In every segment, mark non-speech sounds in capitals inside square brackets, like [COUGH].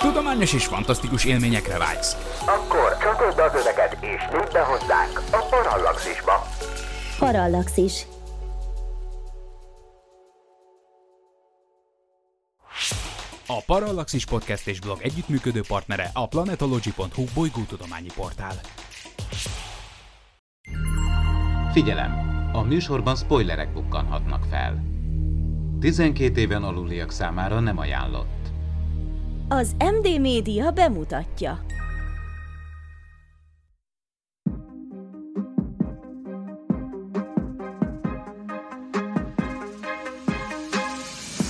Tudományos és fantasztikus élményekre vágysz. Akkor csatold az öveket és nyudd be hozzánk a Parallaxisba. Parallaxis. A Parallaxis Podcast és blog együttműködő partnere a planetology.hu bolygótudományi portál. Figyelem! A műsorban spoilerek bukkanhatnak fel. 12 éven aluliak számára nem ajánlott. Az MD Média bemutatja.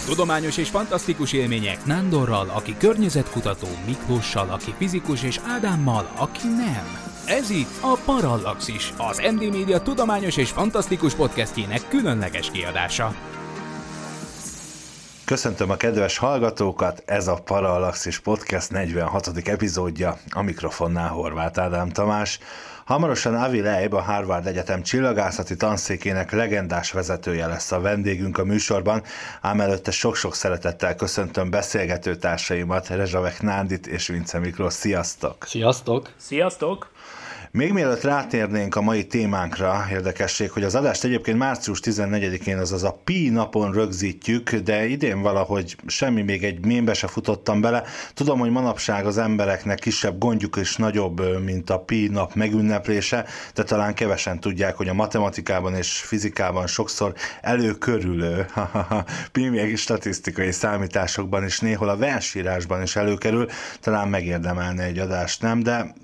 Tudományos és fantasztikus élmények Nándorral, aki környezetkutató, Miklóssal, aki fizikus, és Ádámmal, aki nem. Ez itt a Parallaxis, az MD Media tudományos és fantasztikus podcastjének különleges kiadása. Köszöntöm a kedves hallgatókat, ez a Parallaxis Podcast 46. epizódja, a mikrofonnál Horváth Ádám Tamás. Hamarosan Avi Leib, a Harvard Egyetem csillagászati tanszékének legendás vezetője lesz a vendégünk a műsorban, ám előtte sok-sok szeretettel köszöntöm beszélgető társaimat, Rezsavek Nándit és Vince Miklós. Sziasztok! Sziasztok! Sziasztok! Még mielőtt rátérnénk a mai témánkra, érdekesség, hogy az adást egyébként március 14-én, azaz a Pi napon rögzítjük, de idén valahogy semmi, még egy mémbe se futottam bele. Tudom, hogy manapság az embereknek kisebb gondjuk is nagyobb, mint a Pi nap megünneplése, de talán kevesen tudják, hogy a matematikában és fizikában sokszor előkörülő, Pi még statisztikai számításokban is néhol a versírásban is előkerül, talán megérdemelne egy adást, nem? De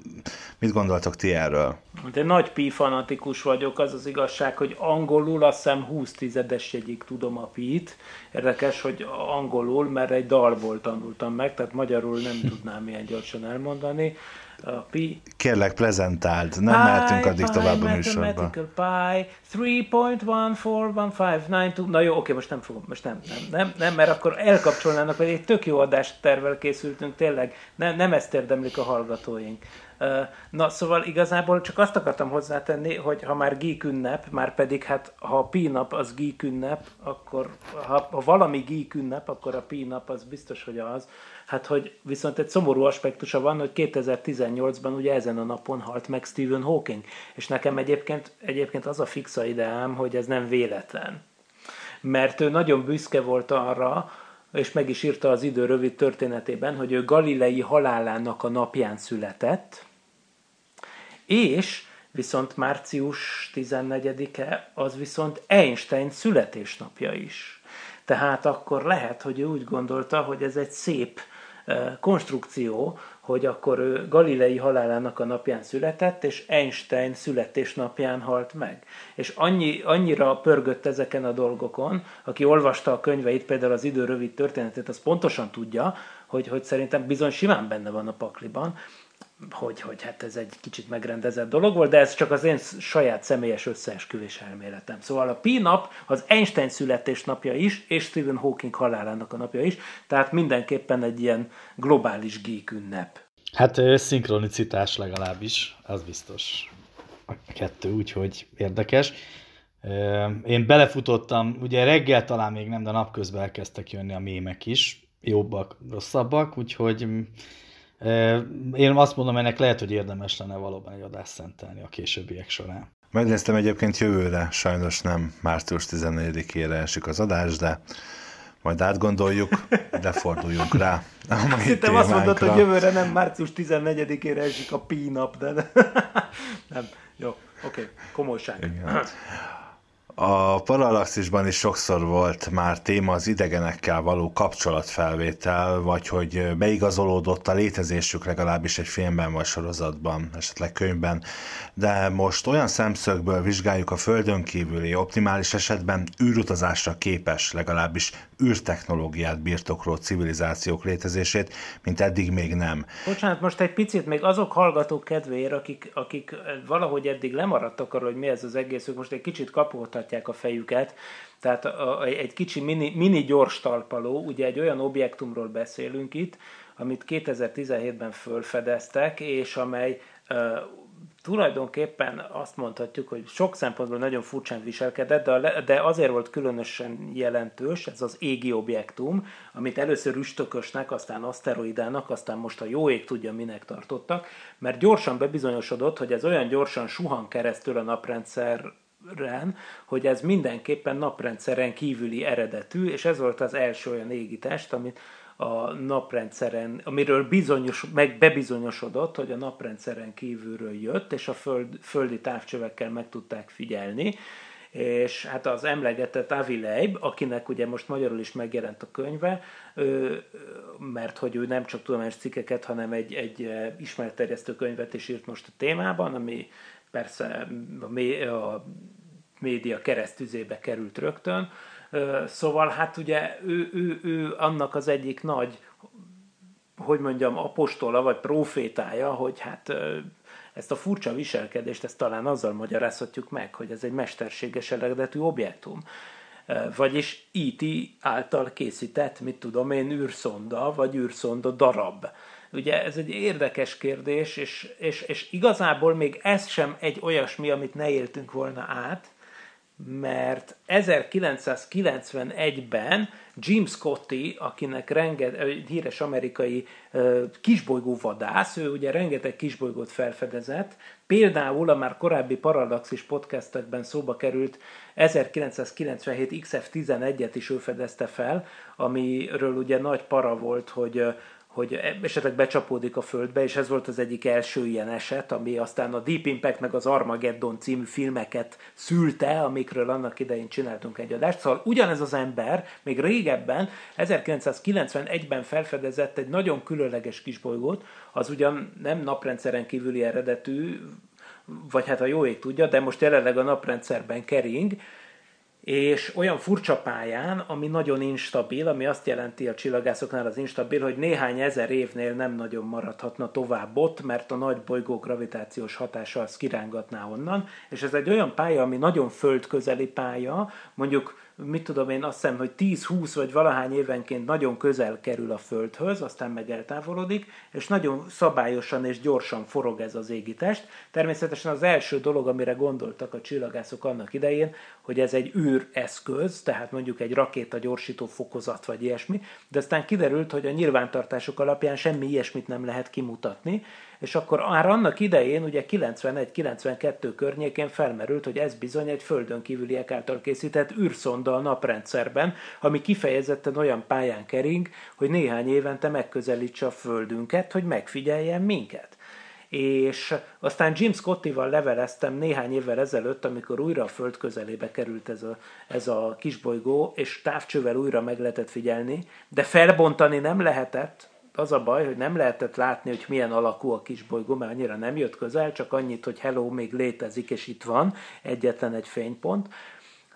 Mit gondoltok ti erről? De nagy pi fanatikus vagyok, az az igazság, hogy angolul azt hiszem 20 tizedes jegyig tudom a pit. Érdekes, hogy angolul, mert egy dalból tanultam meg, tehát magyarul nem [LAUGHS] tudnám ilyen gyorsan elmondani. A pi... Kérlek, prezentáld, nem mehetünk addig tovább a műsorba. Pi 3.14159. Na jó, oké, most nem fogom, most nem, nem, nem, nem, mert akkor elkapcsolnának, hogy egy tök jó adást tervel készültünk, tényleg nem, nem ezt érdemlik a hallgatóink. Na, szóval igazából csak azt akartam hozzátenni, hogy ha már geek ünnep, már pedig hát ha a P-nap az geek ünnep, akkor ha, ha valami geek ünnep, akkor a P-nap az biztos, hogy az. Hát, hogy viszont egy szomorú aspektusa van, hogy 2018-ban ugye ezen a napon halt meg Stephen Hawking, és nekem egyébként, egyébként az a fixa ideám, hogy ez nem véletlen. Mert ő nagyon büszke volt arra, és meg is írta az idő rövid történetében, hogy ő Galilei halálának a napján született, és viszont március 14-e az viszont Einstein születésnapja is. Tehát akkor lehet, hogy ő úgy gondolta, hogy ez egy szép konstrukció, hogy akkor ő Galilei halálának a napján született, és Einstein születésnapján halt meg. És annyi, annyira pörgött ezeken a dolgokon, aki olvasta a könyveit, például az idő rövid történetét, az pontosan tudja, hogy, hogy szerintem bizony simán benne van a pakliban, hogy, hogy hát ez egy kicsit megrendezett dolog volt, de ez csak az én saját személyes összeesküvés elméletem. Szóval a Pi nap az Einstein születésnapja is, és Stephen Hawking halálának a napja is, tehát mindenképpen egy ilyen globális geek ünnep. Hát szinkronicitás legalábbis, az biztos. A kettő, úgyhogy érdekes. Én belefutottam, ugye reggel talán még nem, de napközben elkezdtek jönni a mémek is, jobbak, rosszabbak, úgyhogy én azt mondom, ennek lehet, hogy érdemes lenne valóban egy adást szentelni a későbbiek során. Megnéztem egyébként jövőre, sajnos nem március 14-ére esik az adás, de majd átgondoljuk, de forduljunk rá. Szerintem azt mondod, hogy jövőre nem március 14-ére esik a pi nap, de [LAUGHS] nem. Jó, oké, okay. komolyság. Igen. A Parallaxisban is sokszor volt már téma az idegenekkel való kapcsolatfelvétel, vagy hogy beigazolódott a létezésük legalábbis egy filmben vagy sorozatban, esetleg könyvben, de most olyan szemszögből vizsgáljuk a Földön kívüli optimális esetben űrutazásra képes, legalábbis űrtechnológiát birtokló civilizációk létezését, mint eddig még nem. Bocsánat, most egy picit még azok hallgatók kedvéért, akik, akik valahogy eddig lemaradtak arról, hogy mi ez az egész, ők most egy kicsit kapoltatják a fejüket, tehát a, a, egy kicsi mini, mini gyors talpaló, ugye egy olyan objektumról beszélünk itt, amit 2017-ben fölfedeztek, és amely tulajdonképpen azt mondhatjuk, hogy sok szempontból nagyon furcsán viselkedett, de, de azért volt különösen jelentős ez az égi objektum, amit először üstökösnek, aztán aszteroidának, aztán most a jó ég tudja minek tartottak, mert gyorsan bebizonyosodott, hogy ez olyan gyorsan suhan keresztül a naprendszer hogy ez mindenképpen naprendszeren kívüli eredetű, és ez volt az első olyan égitest, amit a naprendszeren, amiről bizonyos, meg bebizonyosodott, hogy a naprendszeren kívülről jött, és a föld, földi távcsövekkel meg tudták figyelni, és hát az emlegetett Avi Leib, akinek ugye most magyarul is megjelent a könyve, mert hogy ő nem csak tudományos cikkeket, hanem egy, egy ismeretterjesztő könyvet is írt most a témában, ami persze a média keresztüzébe került rögtön, Szóval hát ugye ő, ő, ő annak az egyik nagy, hogy mondjam, apostola vagy profétája, hogy hát ezt a furcsa viselkedést, ezt talán azzal magyarázhatjuk meg, hogy ez egy mesterséges eredetű objektum. Vagyis IT e által készített, mit tudom én, űrszonda, vagy űrszonda darab. Ugye ez egy érdekes kérdés, és, és, és igazából még ez sem egy olyasmi, amit ne éltünk volna át, mert 1991-ben Jim Scotty, akinek renget, híres amerikai kisbolygó vadász, ő ugye rengeteg kisbolygót felfedezett, például a már korábbi Parallaxis podcastekben szóba került 1997 XF11-et is ő fedezte fel, amiről ugye nagy para volt, hogy hogy esetleg becsapódik a földbe, és ez volt az egyik első ilyen eset, ami aztán a Deep Impact meg az Armageddon című filmeket szülte, amikről annak idején csináltunk egy adást. Szóval ugyanez az ember még régebben, 1991-ben felfedezett egy nagyon különleges kisbolygót, az ugyan nem naprendszeren kívüli eredetű, vagy hát a jó ég tudja, de most jelenleg a naprendszerben kering, és olyan furcsa pályán, ami nagyon instabil, ami azt jelenti a csillagászoknál az instabil, hogy néhány ezer évnél nem nagyon maradhatna tovább ott, mert a nagy bolygó gravitációs hatása az kirángatná onnan, és ez egy olyan pálya, ami nagyon földközeli pálya, mondjuk mit tudom én, azt hiszem, hogy 10-20 vagy valahány évenként nagyon közel kerül a Földhöz, aztán meg eltávolodik, és nagyon szabályosan és gyorsan forog ez az égitest. Természetesen az első dolog, amire gondoltak a csillagászok annak idején, hogy ez egy űreszköz, tehát mondjuk egy rakéta gyorsító fokozat vagy ilyesmi, de aztán kiderült, hogy a nyilvántartások alapján semmi ilyesmit nem lehet kimutatni, és akkor már annak idején, ugye 91-92 környékén felmerült, hogy ez bizony egy földön kívüliek által készített űrszonda a naprendszerben, ami kifejezetten olyan pályán kering, hogy néhány évente megközelítse a földünket, hogy megfigyeljen minket és aztán Jim Scottival leveleztem néhány évvel ezelőtt, amikor újra a föld közelébe került ez a, ez a kisbolygó, és távcsővel újra meg lehetett figyelni, de felbontani nem lehetett, az a baj, hogy nem lehetett látni, hogy milyen alakú a kisbolygó, mert annyira nem jött közel, csak annyit, hogy hello, még létezik, és itt van. Egyetlen egy fénypont.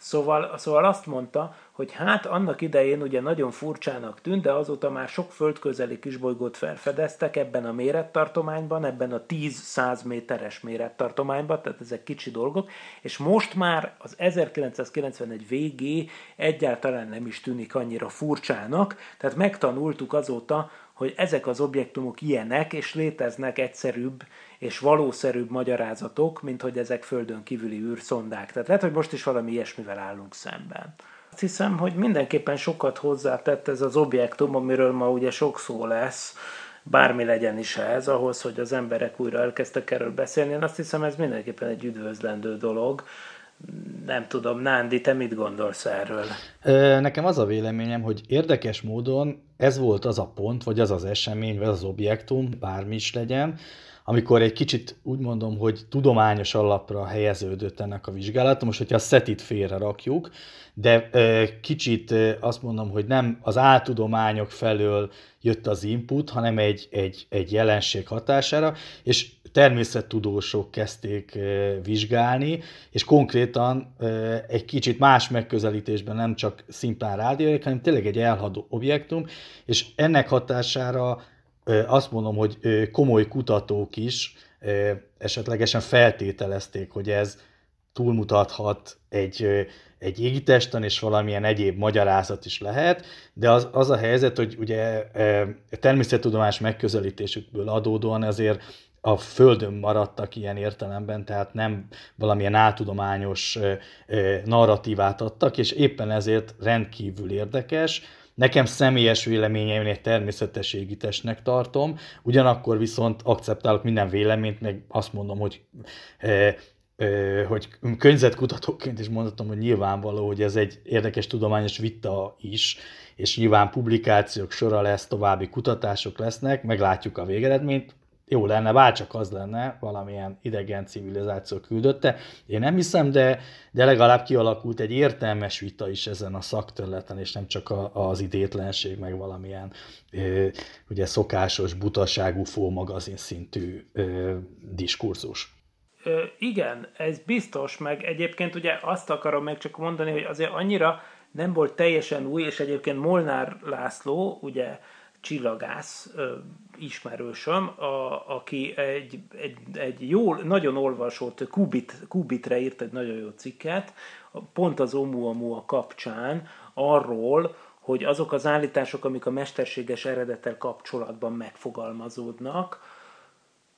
Szóval, szóval azt mondta, hogy hát annak idején ugye nagyon furcsának tűnt, de azóta már sok földközeli kisbolygót felfedeztek ebben a mérettartományban, ebben a 10-100 méteres mérettartományban, tehát ezek kicsi dolgok, és most már az 1991 végé egyáltalán nem is tűnik annyira furcsának, tehát megtanultuk azóta, hogy ezek az objektumok ilyenek, és léteznek egyszerűbb és valószerűbb magyarázatok, mint hogy ezek földön kívüli űrszondák. Tehát lehet, hogy most is valami ilyesmivel állunk szemben. Azt hiszem, hogy mindenképpen sokat hozzátett ez az objektum, amiről ma ugye sok szó lesz, bármi legyen is ez, ahhoz, hogy az emberek újra elkezdtek erről beszélni. Én azt hiszem, ez mindenképpen egy üdvözlendő dolog. Nem tudom, Nándi, te mit gondolsz erről? Nekem az a véleményem, hogy érdekes módon ez volt az a pont, vagy az az esemény, vagy az, objektum, bármi is legyen, amikor egy kicsit úgy mondom, hogy tudományos alapra helyeződött ennek a vizsgálata. Most, hogyha a szetit félre rakjuk, de kicsit azt mondom, hogy nem az áltudományok felől jött az input, hanem egy, egy, egy jelenség hatására, és természettudósok kezdték vizsgálni, és konkrétan egy kicsit más megközelítésben nem csak szimplán rádióik, hanem tényleg egy elhadó objektum, és ennek hatására azt mondom, hogy komoly kutatók is esetlegesen feltételezték, hogy ez túlmutathat egy, egy égitesten, és valamilyen egyéb magyarázat is lehet, de az, az a helyzet, hogy ugye természettudomás megközelítésükből adódóan azért a Földön maradtak ilyen értelemben, tehát nem valamilyen áltudományos narratívát adtak, és éppen ezért rendkívül érdekes. Nekem személyes véleményem egy természetes égitesnek tartom, ugyanakkor viszont akceptálok minden véleményt, meg azt mondom, hogy hogy környezetkutatóként is mondhatom, hogy nyilvánvaló, hogy ez egy érdekes tudományos vita is, és nyilván publikációk sora lesz, további kutatások lesznek, meglátjuk a végeredményt, jó lenne, bárcsak az lenne, valamilyen idegen civilizáció küldötte. Én nem hiszem, de, de legalább kialakult egy értelmes vita is ezen a szakterületen, és nem csak a, az idétlenség, meg valamilyen ugye szokásos, butaságú fómagazin szintű diskurzus. Ö, igen, ez biztos, meg egyébként ugye azt akarom meg csak mondani, hogy azért annyira nem volt teljesen új, és egyébként Molnár László, ugye csillagász ö, ismerősöm, a, aki egy, egy, egy jó, nagyon olvasott Kubit, Kubitre írt egy nagyon jó cikket, pont az Oumuamua kapcsán arról, hogy azok az állítások, amik a mesterséges eredettel kapcsolatban megfogalmazódnak,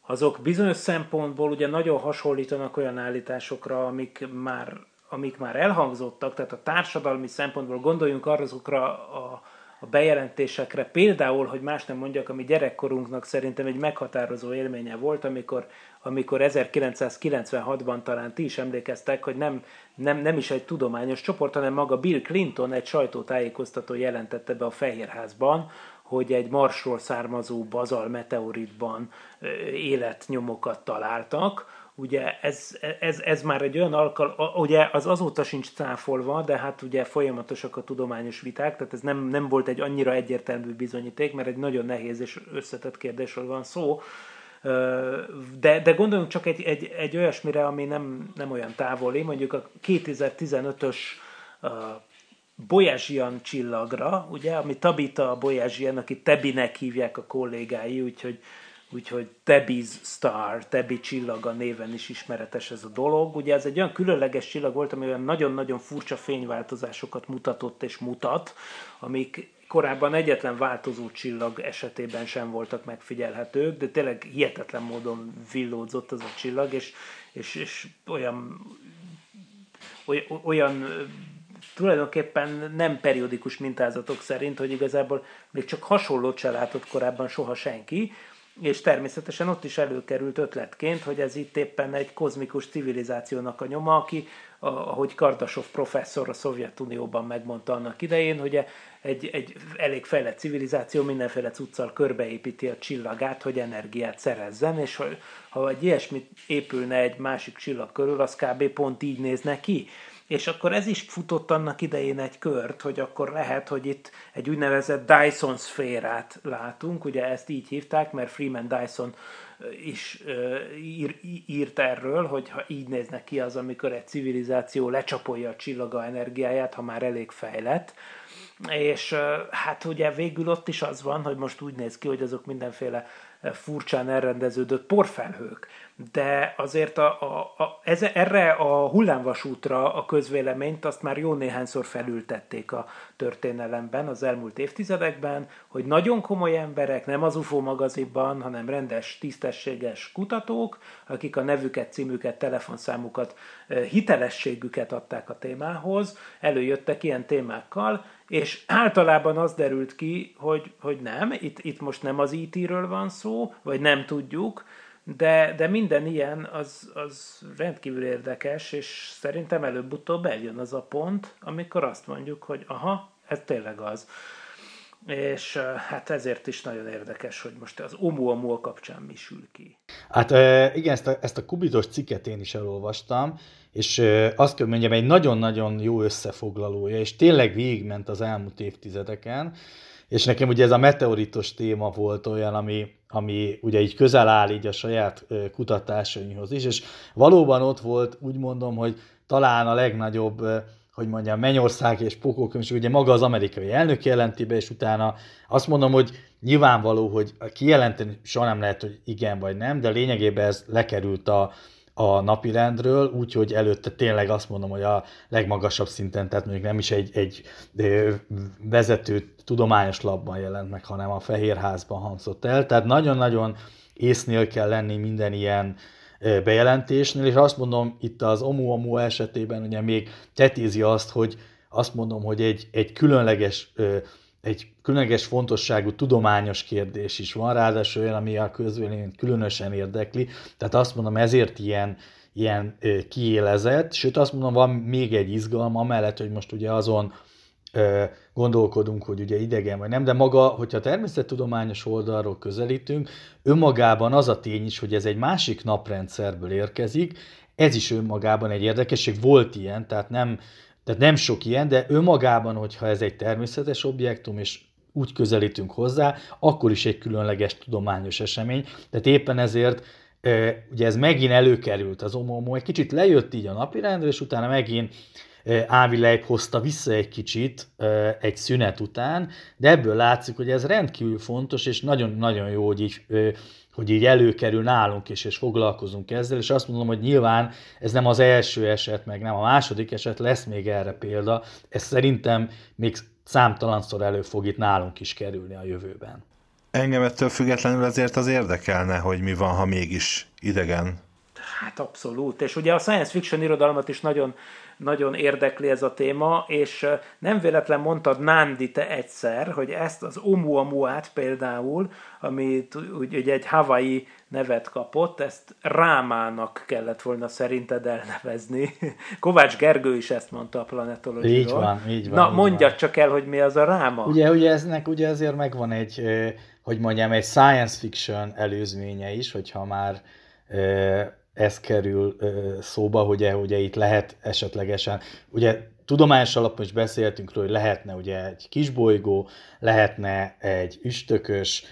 azok bizonyos szempontból ugye nagyon hasonlítanak olyan állításokra, amik már, amik már elhangzottak, tehát a társadalmi szempontból gondoljunk arra azokra a, a bejelentésekre, például, hogy más nem mondjak, ami gyerekkorunknak szerintem egy meghatározó élménye volt, amikor, amikor 1996-ban talán ti is emlékeztek, hogy nem, nem, nem is egy tudományos csoport, hanem maga Bill Clinton egy sajtótájékoztató jelentette be a Fehérházban, hogy egy Marsról származó bazal meteoritban életnyomokat találtak. Ugye ez, ez, ez már egy olyan alkal, ugye az azóta sincs cáfolva, de hát ugye folyamatosak a tudományos viták, tehát ez nem, nem volt egy annyira egyértelmű bizonyíték, mert egy nagyon nehéz és összetett kérdésről van szó. De, de gondoljunk csak egy, egy, egy olyasmire, ami nem, nem olyan távoli, mondjuk a 2015-ös Bolyázsian csillagra, ugye, ami Tabita a Bolyázsian, aki Tebinek hívják a kollégái, úgyhogy, úgyhogy Tebi's Star, Tebi csillaga néven is ismeretes ez a dolog. Ugye ez egy olyan különleges csillag volt, ami olyan nagyon-nagyon furcsa fényváltozásokat mutatott és mutat, amik korábban egyetlen változó csillag esetében sem voltak megfigyelhetők, de tényleg hihetetlen módon villódzott az a csillag, és, és, és olyan, olyan tulajdonképpen nem periódikus mintázatok szerint, hogy igazából még csak hasonlót se látott korábban soha senki, és természetesen ott is előkerült ötletként, hogy ez itt éppen egy kozmikus civilizációnak a nyoma, aki, ahogy Kardasov professzor a Szovjetunióban megmondta annak idején, hogy egy, egy elég fejlett civilizáció mindenféle cuccal körbeépíti a csillagát, hogy energiát szerezzen, és ha, ha egy ilyesmit épülne egy másik csillag körül, az kb. pont így nézne ki és akkor ez is futott annak idején egy kört, hogy akkor lehet, hogy itt egy úgynevezett Dyson szférát látunk, ugye ezt így hívták, mert Freeman Dyson is ír, írt erről, hogy ha így néznek ki az, amikor egy civilizáció lecsapolja a csillaga energiáját, ha már elég fejlett, és hát ugye végül ott is az van, hogy most úgy néz ki, hogy azok mindenféle furcsán elrendeződött porfelhők de azért a, a, a, ez, erre a hullámvasútra a közvéleményt azt már jó néhányszor felültették a történelemben az elmúlt évtizedekben, hogy nagyon komoly emberek, nem az UFO magazinban, hanem rendes, tisztességes kutatók, akik a nevüket, címüket, telefonszámukat, hitelességüket adták a témához, előjöttek ilyen témákkal, és általában az derült ki, hogy, hogy nem, itt, itt most nem az IT-ről van szó, vagy nem tudjuk, de, de minden ilyen az, az rendkívül érdekes, és szerintem előbb-utóbb eljön az a pont, amikor azt mondjuk, hogy aha, ez tényleg az. És hát ezért is nagyon érdekes, hogy most az Oumuamua kapcsán mi sül ki. Hát igen, ezt a, ezt a kubitos cikket én is elolvastam, és azt kell mondjam, egy nagyon-nagyon jó összefoglalója, és tényleg végigment az elmúlt évtizedeken, és nekem ugye ez a meteoritos téma volt olyan, ami, ami ugye így közel áll így a saját kutatásainkhoz is, és valóban ott volt, úgy mondom, hogy talán a legnagyobb, hogy mondjam, Mennyország és Pokok, és ugye maga az amerikai elnök jelenti be, és utána azt mondom, hogy nyilvánvaló, hogy kijelenteni soha nem lehet, hogy igen vagy nem, de lényegében ez lekerült a, a napirendről, úgyhogy előtte tényleg azt mondom, hogy a legmagasabb szinten, tehát mondjuk nem is egy, egy vezető tudományos labban jelent meg, hanem a Fehérházban hangzott el. Tehát nagyon-nagyon észnél kell lenni minden ilyen bejelentésnél, és azt mondom, itt az Oumuamua esetében ugye még tetézi azt, hogy azt mondom, hogy egy, egy különleges egy különleges fontosságú tudományos kérdés is van, ráadásul olyan, ami a közvéleményt különösen érdekli. Tehát azt mondom, ezért ilyen, ilyen kiélezett, sőt azt mondom, van még egy izgalma, amellett, hogy most ugye azon gondolkodunk, hogy ugye idegen vagy nem, de maga, hogyha természettudományos oldalról közelítünk, önmagában az a tény is, hogy ez egy másik naprendszerből érkezik, ez is önmagában egy érdekesség, volt ilyen, tehát nem, tehát nem sok ilyen, de önmagában, hogyha ez egy természetes objektum, és úgy közelítünk hozzá, akkor is egy különleges tudományos esemény. Tehát éppen ezért ugye ez megint előkerült az omomó, egy kicsit lejött így a napirendre, és utána megint Ávi Leib hozta vissza egy kicsit egy szünet után, de ebből látszik, hogy ez rendkívül fontos, és nagyon-nagyon jó, hogy így hogy így előkerül nálunk is, és foglalkozunk ezzel, és azt mondom, hogy nyilván ez nem az első eset, meg nem a második eset, lesz még erre példa, ez szerintem még számtalanszor elő fog itt nálunk is kerülni a jövőben. Engem ettől függetlenül azért az érdekelne, hogy mi van, ha mégis idegen. Hát abszolút, és ugye a science fiction irodalmat is nagyon nagyon érdekli ez a téma, és nem véletlen mondtad Nándi te egyszer, hogy ezt az Oumuamua-t például, amit ugye egy Hawaii nevet kapott, ezt Rámának kellett volna szerinted elnevezni. [LAUGHS] Kovács Gergő is ezt mondta a planetológiról. Így van, így van. Na, így van. csak el, hogy mi az a Ráma. Ugye, ugye eznek ugye azért megvan egy, hogy mondjam, egy science fiction előzménye is, hogyha már ez kerül szóba, ugye, ugye itt lehet esetlegesen, ugye tudományos alapon is beszéltünk róla, hogy lehetne ugye egy kisbolygó, lehetne egy üstökös,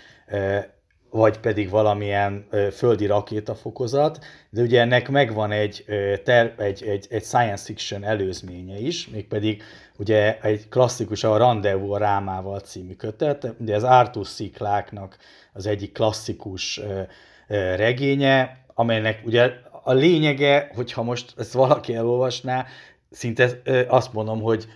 vagy pedig valamilyen földi rakétafokozat, de ugye ennek megvan egy, ter, egy, egy, egy science fiction előzménye is, mégpedig ugye egy klasszikus, a Rendezvous a Rámával című kötet, ugye Arthur C. Clarke-nak az egyik klasszikus regénye, amelynek ugye a lényege, hogyha most ezt valaki elolvasná, szinte azt mondom, hogy,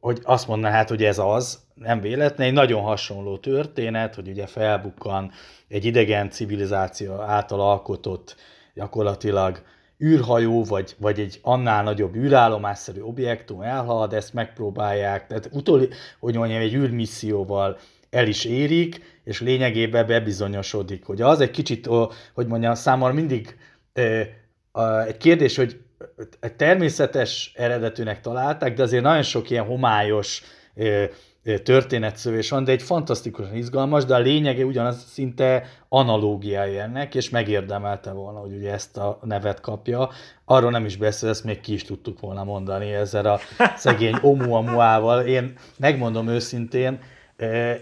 hogy azt mondaná hát, hogy ez az, nem véletlen, egy nagyon hasonló történet, hogy ugye felbukkan egy idegen civilizáció által alkotott gyakorlatilag űrhajó, vagy, vagy egy annál nagyobb űrállomásszerű objektum elhalad, ezt megpróbálják, tehát utol, hogy mondjam, egy űrmisszióval el is érik, és lényegében bebizonyosodik, hogy az egy kicsit, hogy mondjam, számomra mindig egy kérdés, hogy egy természetes eredetűnek találták, de azért nagyon sok ilyen homályos történetszövés van, de egy fantasztikusan izgalmas, de a lényege ugyanaz szinte analógiája ennek, és megérdemelte volna, hogy ugye ezt a nevet kapja. Arról nem is beszél, ezt még ki is tudtuk volna mondani ezzel a [LAUGHS] szegény Oumuamua-val. Én megmondom őszintén,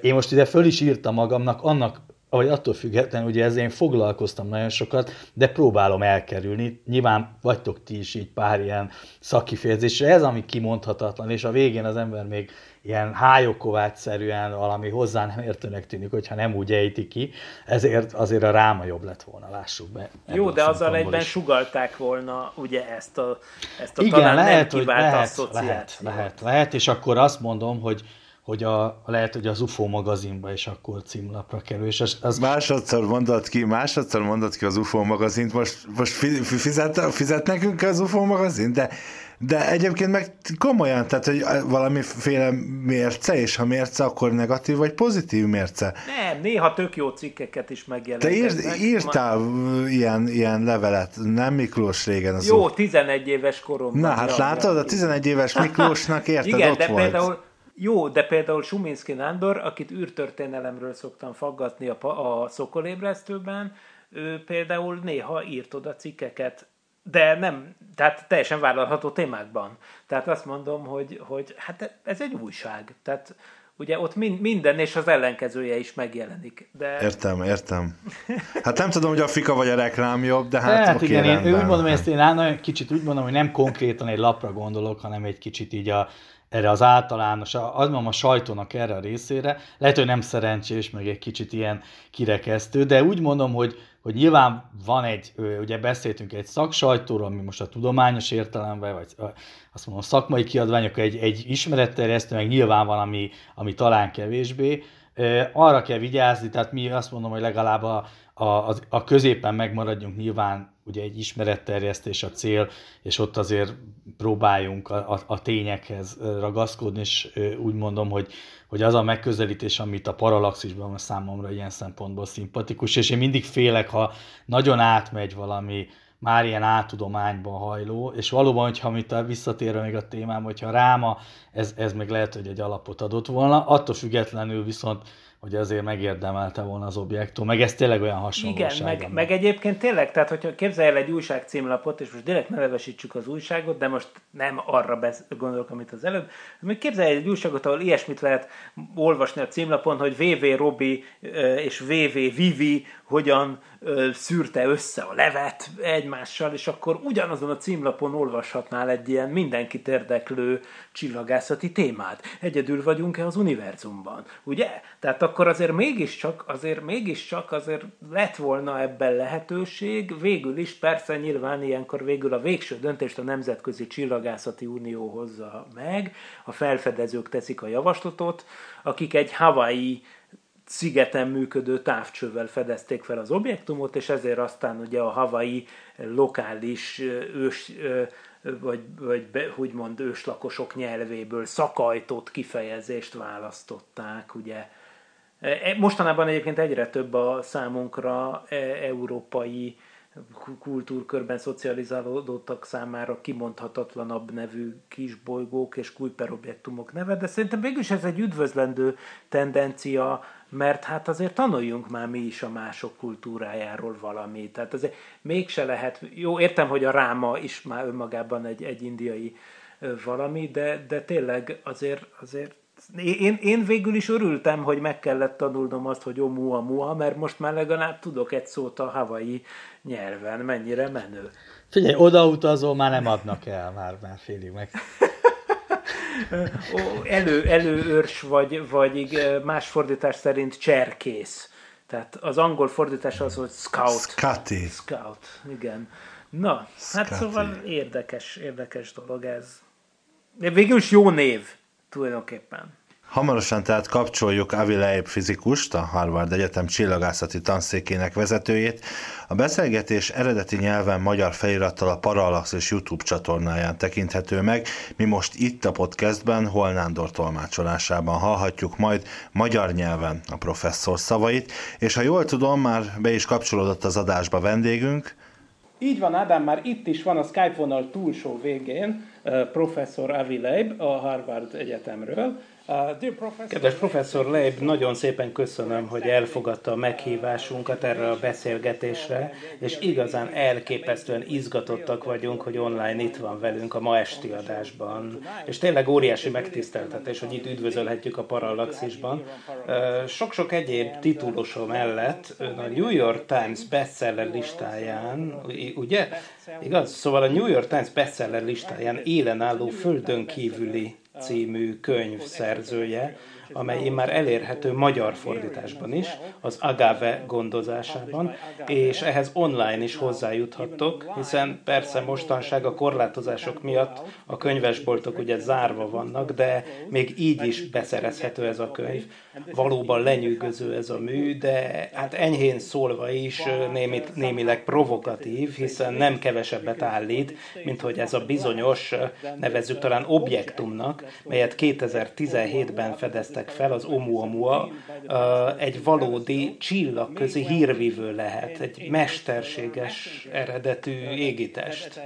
én most ide föl is írtam magamnak annak vagy attól függetlenül, ugye ezzel én foglalkoztam nagyon sokat, de próbálom elkerülni. Nyilván vagytok ti is így pár ilyen szakifejezésre, ez ami kimondhatatlan, és a végén az ember még ilyen hájokovács-szerűen valami hozzá nem értőnek tűnik, hogyha nem úgy ejti ki, ezért azért a ráma jobb lett volna, lássuk be. Jó, de azzal egyben is. sugalták volna ugye ezt a, ezt a Igen, talán lehet, nem hogy lehet, lehet, lehet, lehet, és akkor azt mondom, hogy hogy a, lehet, hogy az UFO magazinba is akkor címlapra kerül. És az, az... Másodszor mondod ki, másodszor mondod ki az UFO magazint, most, most fizet, fizet nekünk az UFO magazin, de, de egyébként meg komolyan, tehát hogy valamiféle mérce, és ha mérce, akkor negatív vagy pozitív mérce. Nem, néha tök jó cikkeket is megjelentetnek. Te ír, írtál Ma... ilyen, ilyen levelet, nem Miklós régen? Az jó, 11 éves koromban. Na, hát látod, a 11 éves Miklósnak [LAUGHS] érted, Igen, ott de volt. például jó, de például Suminski Nándor, akit űrtörténelemről szoktam faggatni a, a Szokolébresztőben, ő például néha írt oda cikkeket, de nem, tehát teljesen vállalható témákban. Tehát azt mondom, hogy, hogy hát ez egy újság. Tehát ugye ott minden és az ellenkezője is megjelenik. De... Értem, értem. Hát nem tudom, hogy a fika vagy a reklám jobb, de hát, hát oké, igen, rendben. én úgy mondom, ezt én nagyon kicsit úgy mondom, hogy nem konkrétan egy lapra gondolok, hanem egy kicsit így a, erre az általános, az mondom a sajtónak erre a részére, lehet, hogy nem szerencsés, meg egy kicsit ilyen kirekesztő, de úgy mondom, hogy, hogy nyilván van egy, ugye beszéltünk egy szaksajtóról, ami most a tudományos értelemben, vagy azt mondom, szakmai kiadványok egy, egy ismeretterjesztő, meg nyilván van, ami, ami talán kevésbé, arra kell vigyázni, tehát mi azt mondom, hogy legalább a, a, a középen megmaradjunk nyilván, ugye egy ismeretterjesztés a cél, és ott azért próbáljunk a, a, a tényekhez ragaszkodni, és úgy mondom, hogy, hogy az a megközelítés, amit a paralaxisban van számomra ilyen szempontból szimpatikus, és én mindig félek, ha nagyon átmegy valami, már ilyen átudományba hajló, és valóban, hogyha amit visszatérve még a témám, hogyha ráma, ez, ez meg lehet, hogy egy alapot adott volna, attól függetlenül viszont hogy azért megérdemelte volna az objektum, meg ez tényleg olyan hasonlóság. Igen, meg, meg egyébként tényleg, tehát hogyha képzelj el egy újság címlapot, és most direkt nevesítsük az újságot, de most nem arra besz- gondolok, amit az előbb, még képzelj el egy újságot, ahol ilyesmit lehet olvasni a címlapon, hogy VV Robi és VV Vivi hogyan szűrte össze a levet egymással, és akkor ugyanazon a címlapon olvashatnál egy ilyen mindenkit érdeklő csillagászati témát. Egyedül vagyunk-e az univerzumban, ugye? Tehát akkor azért mégiscsak, azért mégiscsak azért lett volna ebben lehetőség, végül is persze nyilván ilyenkor végül a végső döntést a Nemzetközi Csillagászati Unió hozza meg, a felfedezők teszik a javaslatot, akik egy Hawaii szigeten működő távcsővel fedezték fel az objektumot, és ezért aztán ugye a havai lokális ős, vagy, vagy be, úgymond őslakosok nyelvéből szakajtott kifejezést választották, ugye. E, mostanában egyébként egyre több a számunkra e, európai kultúrkörben szocializálódottak számára kimondhatatlanabb nevű kisbolygók és Kuiper objektumok neve, de szerintem végülis ez egy üdvözlendő tendencia, mert hát azért tanuljunk már mi is a mások kultúrájáról valamit. Tehát azért mégse lehet, jó, értem, hogy a ráma is már önmagában egy, egy indiai valami, de, de tényleg azért, azért én, én végül is örültem, hogy meg kellett tanulnom azt, hogy omua mua, mert most már legalább tudok egy szót a havai nyelven, mennyire menő. Figyelj, odautazó már nem adnak el, már, már félig meg. [LAUGHS] elő, előőrs, vagy, vagy más fordítás szerint cserkész. Tehát az angol fordítás az, hogy scout. Scotty. Scout, igen. Na, Scotty. hát szóval érdekes, érdekes dolog ez. De végül is jó név, tulajdonképpen. Hamarosan tehát kapcsoljuk Avi Leib fizikust, a Harvard Egyetem csillagászati tanszékének vezetőjét. A beszélgetés eredeti nyelven magyar felirattal a Parallaxis YouTube csatornáján tekinthető meg. Mi most itt a podcastben Holnándor tolmácsolásában hallhatjuk majd magyar nyelven a professzor szavait, és ha jól tudom, már be is kapcsolódott az adásba vendégünk, így van, Ádám, már itt is van a Skype vonal túlsó végén professzor Avi Leib a Harvard Egyetemről, Kedves professzor Leib, nagyon szépen köszönöm, hogy elfogadta a meghívásunkat erre a beszélgetésre, és igazán elképesztően izgatottak vagyunk, hogy online itt van velünk a ma esti adásban. És tényleg óriási megtiszteltetés, hogy itt üdvözölhetjük a Parallaxisban. Sok-sok egyéb titulosom mellett a New York Times bestseller listáján, ugye? Igaz? Szóval a New York Times bestseller listáján élen álló földön kívüli című könyv szerzője, amely már elérhető magyar fordításban is, az Agave gondozásában, és ehhez online is hozzájuthattok, hiszen persze mostanság a korlátozások miatt a könyvesboltok ugye zárva vannak, de még így is beszerezhető ez a könyv. Valóban lenyűgöző ez a mű, de hát enyhén szólva is némi, némileg provokatív, hiszen nem kevesebbet állít, mint hogy ez a bizonyos, nevezzük talán objektumnak, melyet 2017-ben fedeztek fel, az Oumuamua egy valódi csillagközi hírvívő lehet, egy mesterséges eredetű égitest.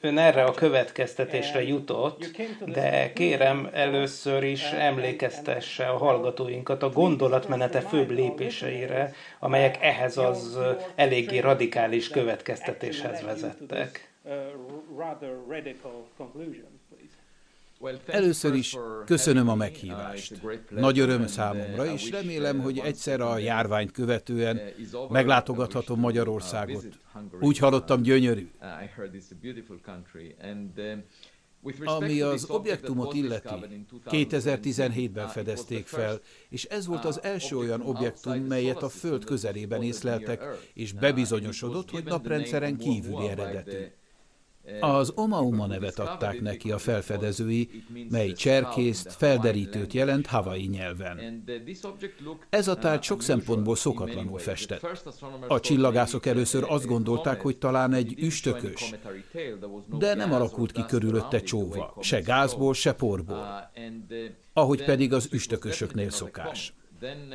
Ön erre a következtetésre jutott, de kérem először is emlékeztesse a hallgatóinkat a gondolatmenete főbb lépéseire, amelyek ehhez az eléggé radikális következtetéshez vezettek. Először is köszönöm a meghívást. Nagy öröm számomra, és remélem, hogy egyszer a járványt követően meglátogathatom Magyarországot. Úgy hallottam, gyönyörű. Ami az objektumot illeti, 2017-ben fedezték fel, és ez volt az első olyan objektum, melyet a Föld közelében észleltek, és bebizonyosodott, hogy naprendszeren kívüli eredetű. Az Omauma nevet adták neki a felfedezői, mely cserkészt, felderítőt jelent Hawaii nyelven. Ez a tárgy sok szempontból szokatlanul festett. A csillagászok először azt gondolták, hogy talán egy üstökös, de nem alakult ki körülötte csóva, se gázból, se porból, ahogy pedig az üstökösöknél szokás.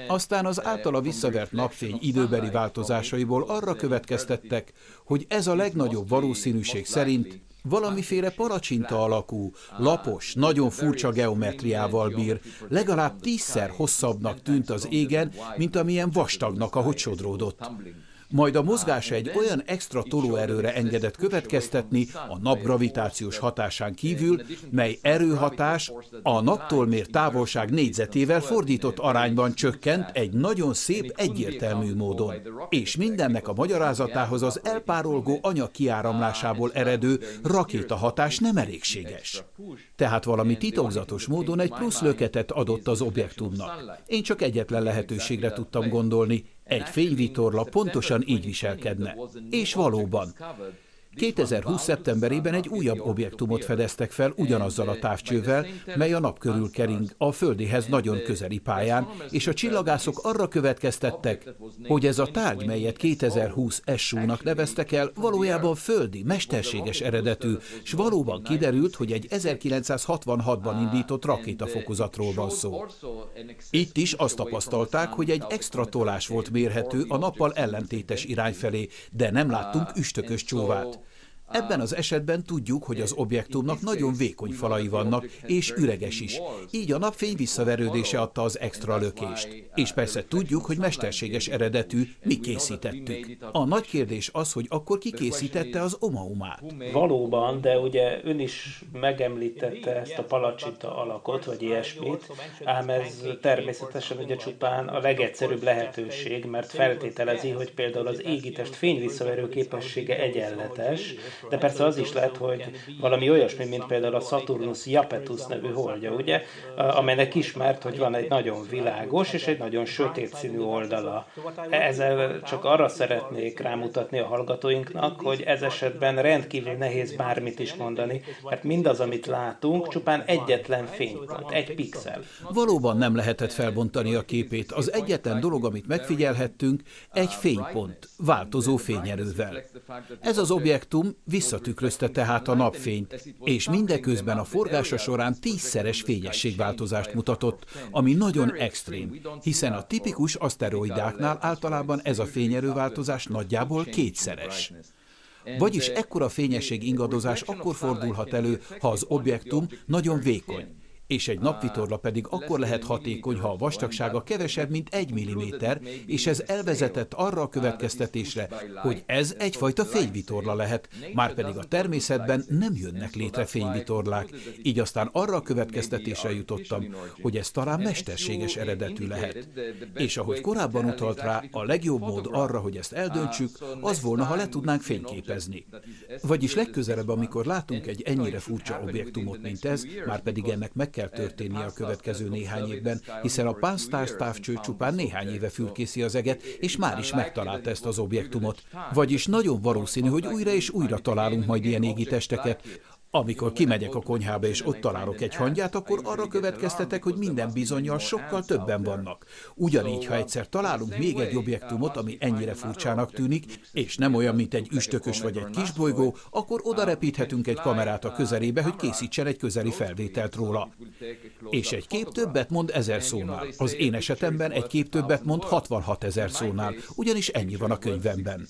Aztán az általa visszavert napfény időbeli változásaiból arra következtettek, hogy ez a legnagyobb valószínűség szerint valamiféle palacsinta alakú, lapos, nagyon furcsa geometriával bír, legalább tízszer hosszabbnak tűnt az égen, mint amilyen vastagnak, ahogy sodródott majd a mozgás egy olyan extra tolóerőre engedett következtetni a nap gravitációs hatásán kívül, mely erőhatás a naptól mért távolság négyzetével fordított arányban csökkent egy nagyon szép, egyértelmű módon. És mindennek a magyarázatához az elpárolgó anyag kiáramlásából eredő rakétahatás nem elégséges. Tehát valami titokzatos módon egy plusz löketet adott az objektumnak. Én csak egyetlen lehetőségre tudtam gondolni, egy fényvitorla pontosan így viselkedne. És valóban, 2020. szeptemberében egy újabb objektumot fedeztek fel ugyanazzal a távcsővel, mely a nap körül kering a Földéhez nagyon közeli pályán, és a csillagászok arra következtettek, hogy ez a tárgy, melyet 2020 SU-nak neveztek el, valójában földi, mesterséges eredetű, és valóban kiderült, hogy egy 1966-ban indított rakétafokozatról van szó. Itt is azt tapasztalták, hogy egy extra tolás volt mérhető a nappal ellentétes irány felé, de nem láttunk üstökös csóvát. Ebben az esetben tudjuk, hogy az objektumnak nagyon vékony falai vannak, és üreges is. Így a napfény visszaverődése adta az extra lökést. És persze tudjuk, hogy mesterséges eredetű, mi készítettük. A nagy kérdés az, hogy akkor ki készítette az omaumát. Valóban, de ugye ön is megemlítette ezt a palacsita alakot, vagy ilyesmit, ám ez természetesen ugye csupán a legegyszerűbb lehetőség, mert feltételezi, hogy például az égitest fényvisszaverő képessége egyenletes, de persze az is lehet, hogy valami olyasmi, mint például a Saturnus Japetus nevű holdja, ugye, amelynek ismert, hogy van egy nagyon világos és egy nagyon sötét színű oldala. Ezzel csak arra szeretnék rámutatni a hallgatóinknak, hogy ez esetben rendkívül nehéz bármit is mondani, mert mindaz, amit látunk, csupán egyetlen fénypont, egy pixel. Valóban nem lehetett felbontani a képét. Az egyetlen dolog, amit megfigyelhettünk, egy fénypont, változó fényerővel. Ez az objektum visszatükrözte tehát a napfényt, és mindeközben a forgása során tízszeres fényességváltozást mutatott, ami nagyon extrém, hiszen a tipikus aszteroidáknál általában ez a fényerőváltozás nagyjából kétszeres. Vagyis ekkora fényesség ingadozás akkor fordulhat elő, ha az objektum nagyon vékony, és egy napvitorla pedig akkor lehet hatékony, ha a vastagsága kevesebb, mint egy milliméter, és ez elvezetett arra a következtetésre, hogy ez egyfajta fényvitorla lehet, már pedig a természetben nem jönnek létre fényvitorlák, így aztán arra a következtetésre jutottam, hogy ez talán mesterséges eredetű lehet. És ahogy korábban utalt rá, a legjobb mód arra, hogy ezt eldöntsük, az volna, ha le tudnánk fényképezni. Vagyis legközelebb, amikor látunk egy ennyire furcsa objektumot, mint ez, már pedig ennek meg kell kell történnie a következő néhány évben, hiszen a Pánsztárs távcső csupán néhány éve fülkészi az eget, és már is megtalálta ezt az objektumot. Vagyis nagyon valószínű, hogy újra és újra találunk majd ilyen égitesteket, amikor kimegyek a konyhába és ott találok egy hangyát, akkor arra következtetek, hogy minden bizonyal sokkal többen vannak. Ugyanígy, ha egyszer találunk még egy objektumot, ami ennyire furcsának tűnik, és nem olyan, mint egy üstökös vagy egy kisbolygó, akkor oda repíthetünk egy kamerát a közelébe, hogy készítsen egy közeli felvételt róla. És egy kép többet mond ezer szónál. Az én esetemben egy kép többet mond 66 ezer szónál, ugyanis ennyi van a könyvemben.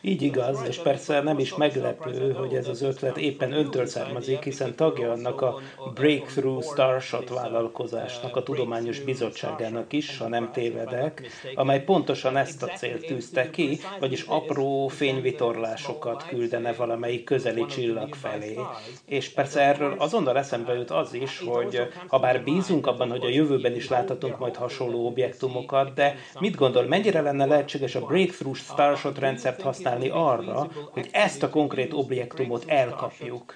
Így igaz, és persze nem is meglepő, hogy ez az ötlet éppen öntől származik, hiszen tagja annak a Breakthrough Starshot vállalkozásnak, a Tudományos Bizottságának is, ha nem tévedek, amely pontosan ezt a célt tűzte ki, vagyis apró fényvitorlásokat küldene valamelyik közeli csillag felé. És persze erről azonnal eszembe jut az is, hogy ha bár bízunk abban, hogy a jövőben is láthatunk majd hasonló objektumokat, de mit gondol, mennyire lenne lehetséges a Breakthrough Starshot rendszert használni arra, hogy ezt a konkrét objektumot elkapjuk.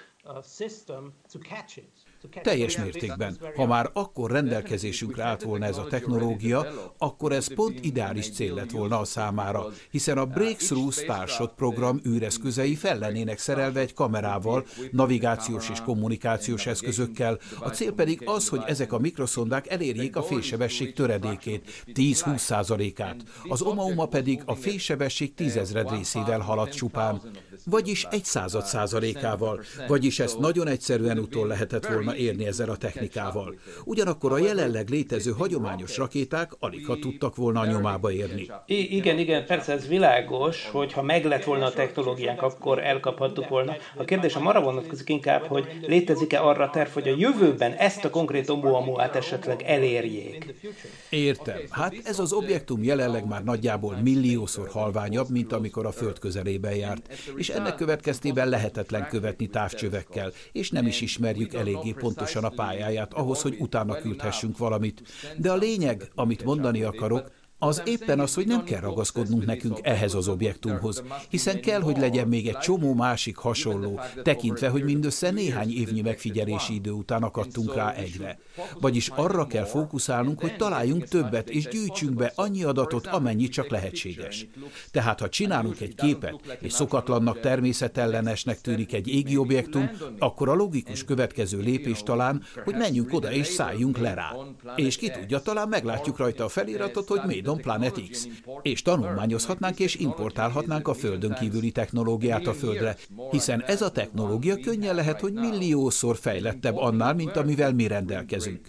Teljes mértékben. Ha már akkor rendelkezésünkre állt volna ez a technológia, akkor ez pont ideális cél lett volna a számára, hiszen a Breakthrough Starshot program űreszközei fel lennének szerelve egy kamerával, navigációs és kommunikációs eszközökkel. A cél pedig az, hogy ezek a mikroszondák elérjék a félsebesség töredékét, 10-20 százalékát. Az Omauma pedig a félsebesség tízezred részével halad csupán, vagyis egy század százalékával, vagyis ezt nagyon egyszerűen utol lehetett volna érni ezzel a technikával. Ugyanakkor a jelenleg létező hagyományos rakéták alig ha tudtak volna a nyomába érni. I- igen, igen, persze ez világos, hogy ha meg lett volna a technológiánk, akkor elkaphattuk volna. A kérdés a arra vonatkozik inkább, hogy létezik-e arra terv, hogy a jövőben ezt a konkrét Oumuamua-t esetleg elérjék. Értem. Hát ez az objektum jelenleg már nagyjából milliószor halványabb, mint amikor a Föld közelében járt, és ennek következtében lehetetlen követni távcsövekkel, és nem is ismerjük eléggé pontosan a pályáját ahhoz, hogy utána küldhessünk valamit. De a lényeg, amit mondani akarok, az éppen az, hogy nem kell ragaszkodnunk nekünk ehhez az objektumhoz, hiszen kell, hogy legyen még egy csomó másik hasonló, tekintve, hogy mindössze néhány évnyi megfigyelési idő után akadtunk rá egyre. Vagyis arra kell fókuszálnunk, hogy találjunk többet, és gyűjtsünk be annyi adatot, amennyi csak lehetséges. Tehát, ha csinálunk egy képet, és szokatlannak természetellenesnek tűnik egy égi objektum, akkor a logikus következő lépés talán, hogy menjünk oda és szálljunk le rá. És ki tudja, talán meglátjuk rajta a feliratot, hogy Made on Planet X, és tanulmányozhatnánk és importálhatnánk a Földön kívüli technológiát a Földre, hiszen ez a technológia könnyen lehet, hogy milliószor fejlettebb annál, mint amivel mi rendelkezünk.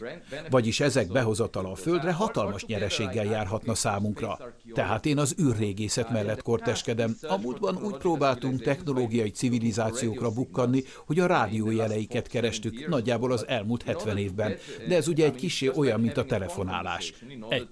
Vagyis ezek behozatala a Földre hatalmas nyereséggel járhatna számunkra. Tehát én az űrrégészet mellett korteskedem. A múltban úgy próbáltunk technológiai civilizációkra bukkanni, hogy a rádiójeleiket kerestük nagyjából az elmúlt 70 évben, de ez ugye egy kisé olyan, mint a telefonálás. Egy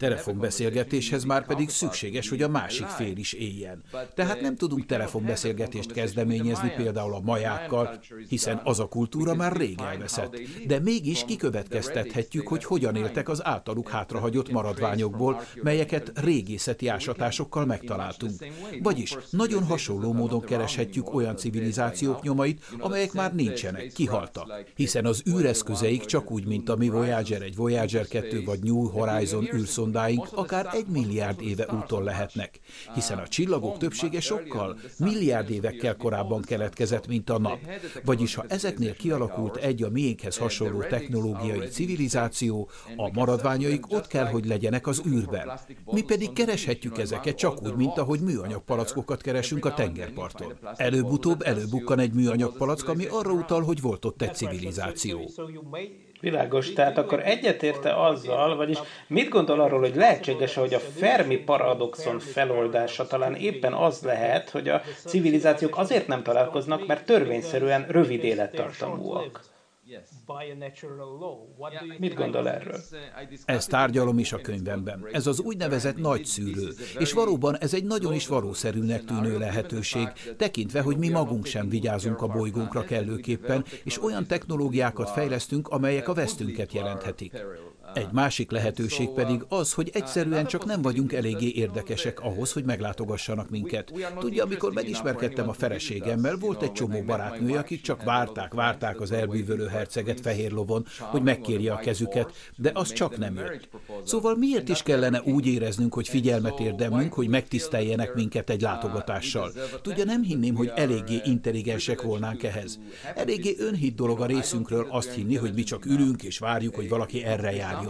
telefonbeszélgetéshez már pedig szükséges, hogy a másik fél is éljen. Tehát nem tudunk telefonbeszélgetést kezdeményezni például a majákkal, hiszen az a kultúra már rég elveszett. De mégis kikövetkeztethetjük, hogy hogyan éltek az általuk hátrahagyott maradványokból, melyeket régészeti ásatásokkal megtaláltunk. Vagyis nagyon hasonló módon kereshetjük olyan civilizációk nyomait, amelyek már nincsenek, kihaltak. Hiszen az űreszközeik csak úgy, mint a mi Voyager 1, Voyager 2 vagy New Horizon űrszondáink, akár egy milliárd éve úton lehetnek. Hiszen a csillagok többsége sokkal, milliárd évekkel korábban keletkezett, mint a nap. Vagyis ha ezeknél kialakult egy a miénkhez hasonló technológiai civilizáció, a maradványaik ott kell, hogy legyenek az űrben. Mi pedig kereshetjük ezeket csak úgy, mint ahogy műanyag palackokat keresünk a tengerparton. Előbb-utóbb előbukkan egy műanyag palack, ami arra utal, hogy volt ott egy civilizáció. Világos, tehát akkor egyetérte azzal, vagyis mit gondol arról, hogy lehetséges, hogy a Fermi paradoxon feloldása talán éppen az lehet, hogy a civilizációk azért nem találkoznak, mert törvényszerűen rövid élettartamúak. Mit gondol erről? Ezt tárgyalom is a könyvemben. Ez az úgynevezett nagy szűrő, és valóban ez egy nagyon is valószerűnek tűnő lehetőség, tekintve, hogy mi magunk sem vigyázunk a bolygónkra kellőképpen, és olyan technológiákat fejlesztünk, amelyek a vesztünket jelenthetik. Egy másik lehetőség pedig az, hogy egyszerűen csak nem vagyunk eléggé érdekesek ahhoz, hogy meglátogassanak minket. Tudja, amikor megismerkedtem a feleségemmel, volt egy csomó barátnője, akik csak várták, várták az elbűvölő herceget fehér lovon, hogy megkérje a kezüket, de az csak nem jött. Szóval miért is kellene úgy éreznünk, hogy figyelmet érdemlünk, hogy megtiszteljenek minket egy látogatással? Tudja, nem hinném, hogy eléggé intelligensek volnánk ehhez. Eléggé önhit dolog a részünkről azt hinni, hogy mi csak ülünk és várjuk, hogy valaki erre járjon.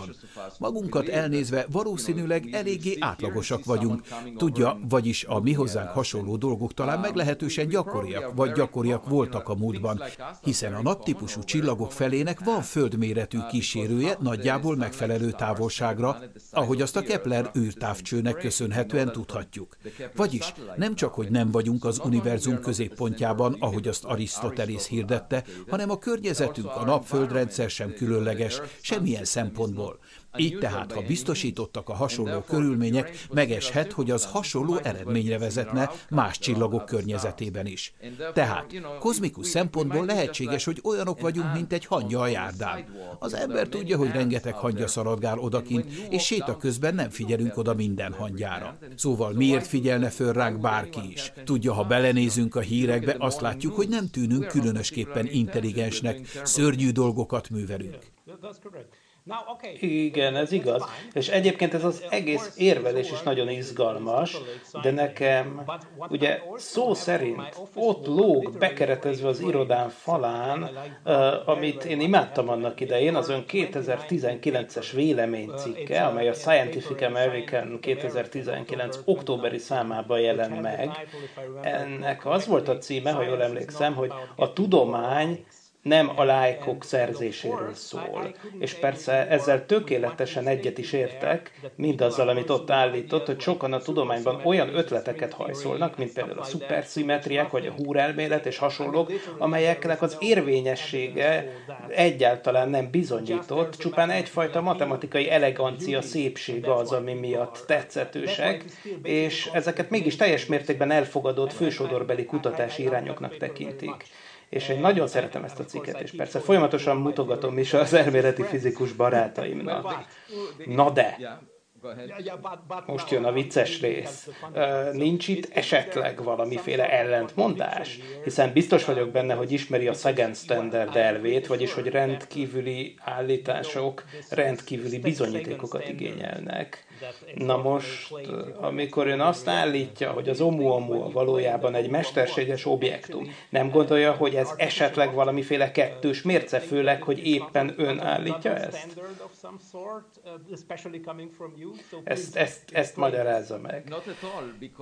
Magunkat elnézve valószínűleg eléggé átlagosak vagyunk. Tudja, vagyis a mi hozzánk hasonló dolgok talán meglehetősen gyakoriak, vagy gyakoriak voltak a múltban, hiszen a naptípusú csillagok felének van földméretű kísérője nagyjából megfelelő távolságra, ahogy azt a Kepler űrtávcsőnek köszönhetően tudhatjuk. Vagyis nem csak, hogy nem vagyunk az univerzum középpontjában, ahogy azt Arisztotelész hirdette, hanem a környezetünk, a napföldrendszer sem különleges, semmilyen szempontból szempontból. Így tehát, ha biztosítottak a hasonló körülmények, megeshet, hogy az hasonló eredményre vezetne más csillagok környezetében is. Tehát, kozmikus szempontból lehetséges, hogy olyanok vagyunk, mint egy hangya a járdán. Az ember tudja, hogy rengeteg hangya szaladgál odakint, és séta közben nem figyelünk oda minden hangyára. Szóval miért figyelne föl ránk bárki is? Tudja, ha belenézünk a hírekbe, azt látjuk, hogy nem tűnünk különösképpen intelligensnek, szörnyű dolgokat művelünk. Igen, ez igaz. És egyébként ez az egész érvelés is nagyon izgalmas, de nekem ugye szó szerint ott lóg bekeretezve az irodán falán, uh, amit én imádtam annak idején, az ön 2019-es véleménycikke, amely a Scientific American 2019 októberi számában jelent meg. Ennek az volt a címe, ha jól emlékszem, hogy a tudomány nem a lájkok szerzéséről szól. És persze ezzel tökéletesen egyet is értek, mindazzal, amit ott állított, hogy sokan a tudományban olyan ötleteket hajszolnak, mint például a szuperszimetriák, vagy a húrelmélet és hasonlók, amelyeknek az érvényessége egyáltalán nem bizonyított, csupán egyfajta matematikai elegancia, szépsége az, ami miatt tetszetősek, és ezeket mégis teljes mértékben elfogadott fősodorbeli kutatási irányoknak tekintik és én nagyon szeretem ezt a cikket, és persze folyamatosan mutogatom is az elméleti fizikus barátaimnak. Na de, most jön a vicces rész. Nincs itt esetleg valamiféle ellentmondás? Hiszen biztos vagyok benne, hogy ismeri a second standard elvét, vagyis hogy rendkívüli állítások rendkívüli bizonyítékokat igényelnek. Na most, amikor ön azt állítja, hogy az Oumuamua valójában egy mesterséges objektum, nem gondolja, hogy ez esetleg valamiféle kettős mérce, főleg, hogy éppen ön állítja ezt? Ezt, ezt, ezt magyarázza meg.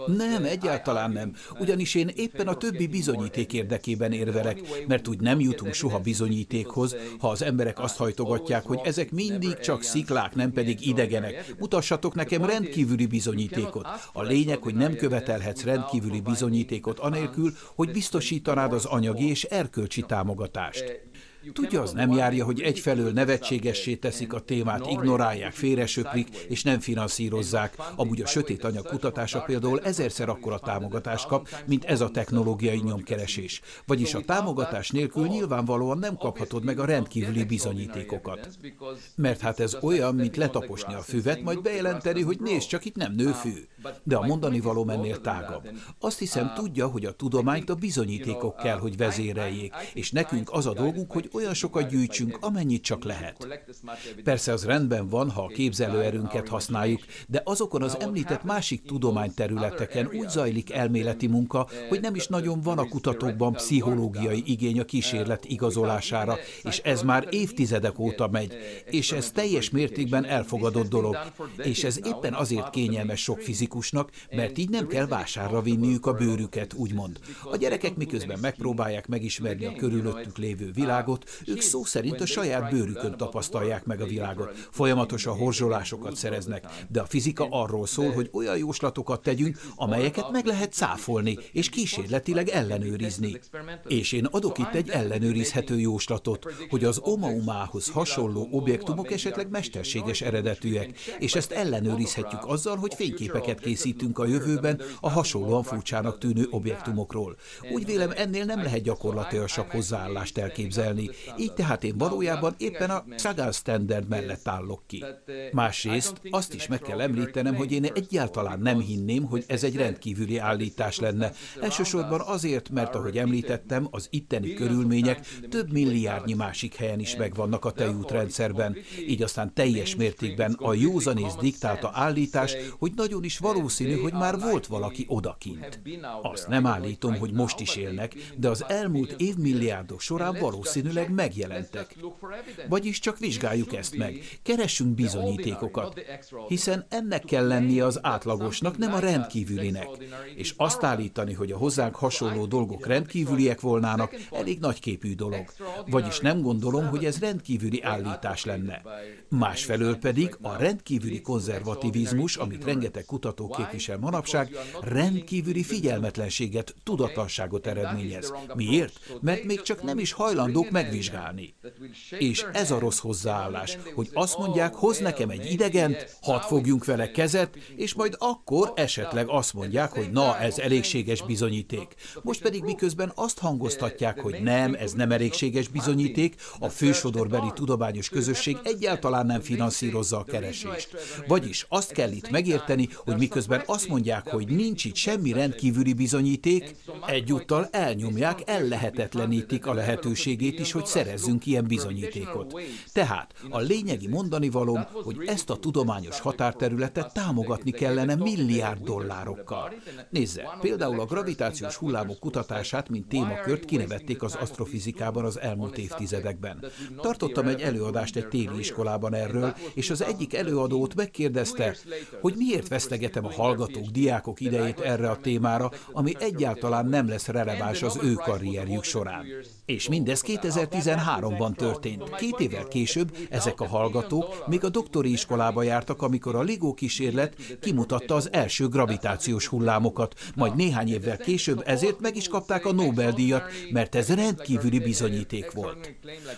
Nem, egyáltalán nem. Ugyanis én éppen a többi bizonyíték érdekében érvelek, mert úgy nem jutunk soha bizonyítékhoz, ha az emberek azt hajtogatják, hogy ezek mindig csak sziklák, nem pedig idegenek. Mutassatok nekem rendkívüli bizonyítékot. A lényeg, hogy nem követelhetsz rendkívüli bizonyítékot anélkül, hogy biztosítanád az anyagi és erkölcsi támogatást. Tudja, az nem járja, hogy egyfelől nevetségessé teszik a témát, ignorálják, félresöprik és nem finanszírozzák. Amúgy a sötét anyag kutatása például ezerszer akkora támogatást kap, mint ez a technológiai nyomkeresés. Vagyis a támogatás nélkül nyilvánvalóan nem kaphatod meg a rendkívüli bizonyítékokat. Mert hát ez olyan, mint letaposni a füvet, majd bejelenteni, hogy nézd, csak itt nem nő fű. De a mondani való ennél tágabb. Azt hiszem tudja, hogy a tudományt a bizonyítékok kell, hogy vezéreljék, és nekünk az a dolgunk, hogy olyan sokat gyűjtsünk, amennyit csak lehet. Persze az rendben van, ha a képzelőerőnket használjuk, de azokon az említett másik tudományterületeken úgy zajlik elméleti munka, hogy nem is nagyon van a kutatókban pszichológiai igény a kísérlet igazolására, és ez már évtizedek óta megy, és ez teljes mértékben elfogadott dolog, és ez éppen azért kényelmes sok fizikusnak, mert így nem kell vásárra vinniük a bőrüket, úgymond. A gyerekek miközben megpróbálják megismerni a körülöttük lévő világot, ők szó szerint a saját bőrükön tapasztalják meg a világot. Folyamatosan horzsolásokat szereznek, de a fizika arról szól, hogy olyan jóslatokat tegyünk, amelyeket meg lehet cáfolni, és kísérletileg ellenőrizni. És én adok itt egy ellenőrizhető jóslatot, hogy az Omaumához hasonló objektumok esetleg mesterséges eredetűek, és ezt ellenőrizhetjük azzal, hogy fényképeket készítünk a jövőben a hasonlóan furcsának tűnő objektumokról. Úgy vélem, ennél nem lehet gyakorlatilag hozzáállást elképzelni, így tehát én valójában éppen a Sagan Standard mellett állok ki. Másrészt azt is meg kell említenem, hogy én egyáltalán nem hinném, hogy ez egy rendkívüli állítás lenne. Elsősorban azért, mert ahogy említettem, az itteni körülmények több milliárdnyi másik helyen is megvannak a tejútrendszerben, így aztán teljes mértékben a józanész diktálta állítás, hogy nagyon is valószínű, hogy már volt valaki odakint. Azt nem állítom, hogy most is élnek, de az elmúlt évmilliárdok során valószínűleg tényleg megjelentek. Vagyis csak vizsgáljuk ezt meg, keressünk bizonyítékokat, hiszen ennek kell lennie az átlagosnak, nem a rendkívülinek. És azt állítani, hogy a hozzánk hasonló dolgok rendkívüliek volnának, elég nagyképű dolog. Vagyis nem gondolom, hogy ez rendkívüli állítás lenne. Másfelől pedig a rendkívüli konzervativizmus, amit rengeteg kutató képvisel manapság, rendkívüli figyelmetlenséget, tudatlanságot eredményez. Miért? Mert még csak nem is hajlandók meg megvizsgálni. És ez a rossz hozzáállás, hogy azt mondják, hoz nekem egy idegent, hadd fogjunk vele kezet, és majd akkor esetleg azt mondják, hogy na, ez elégséges bizonyíték. Most pedig miközben azt hangoztatják, hogy nem, ez nem elégséges bizonyíték, a fősodorbeli tudományos közösség egyáltalán nem finanszírozza a keresést. Vagyis azt kell itt megérteni, hogy miközben azt mondják, hogy nincs itt semmi rendkívüli bizonyíték, egyúttal elnyomják, ellehetetlenítik a lehetőségét is, hogy szerezzünk ilyen bizonyítékot. Tehát a lényegi mondani valóm, hogy ezt a tudományos határterületet támogatni kellene milliárd dollárokkal. Nézze, például a gravitációs hullámok kutatását, mint témakört kinevették az asztrofizikában az elmúlt évtizedekben. Tartottam egy előadást egy téli iskolában erről, és az egyik előadót megkérdezte, hogy miért vesztegetem a hallgatók, diákok idejét erre a témára, ami egyáltalán nem lesz releváns az ő karrierjük során. És mindez 2013-ban történt. Két évvel később ezek a hallgatók még a doktori iskolába jártak, amikor a LIGO kísérlet kimutatta az első gravitációs hullámokat, majd néhány évvel később ezért meg is kapták a Nobel-díjat, mert ez rendkívüli bizonyíték volt.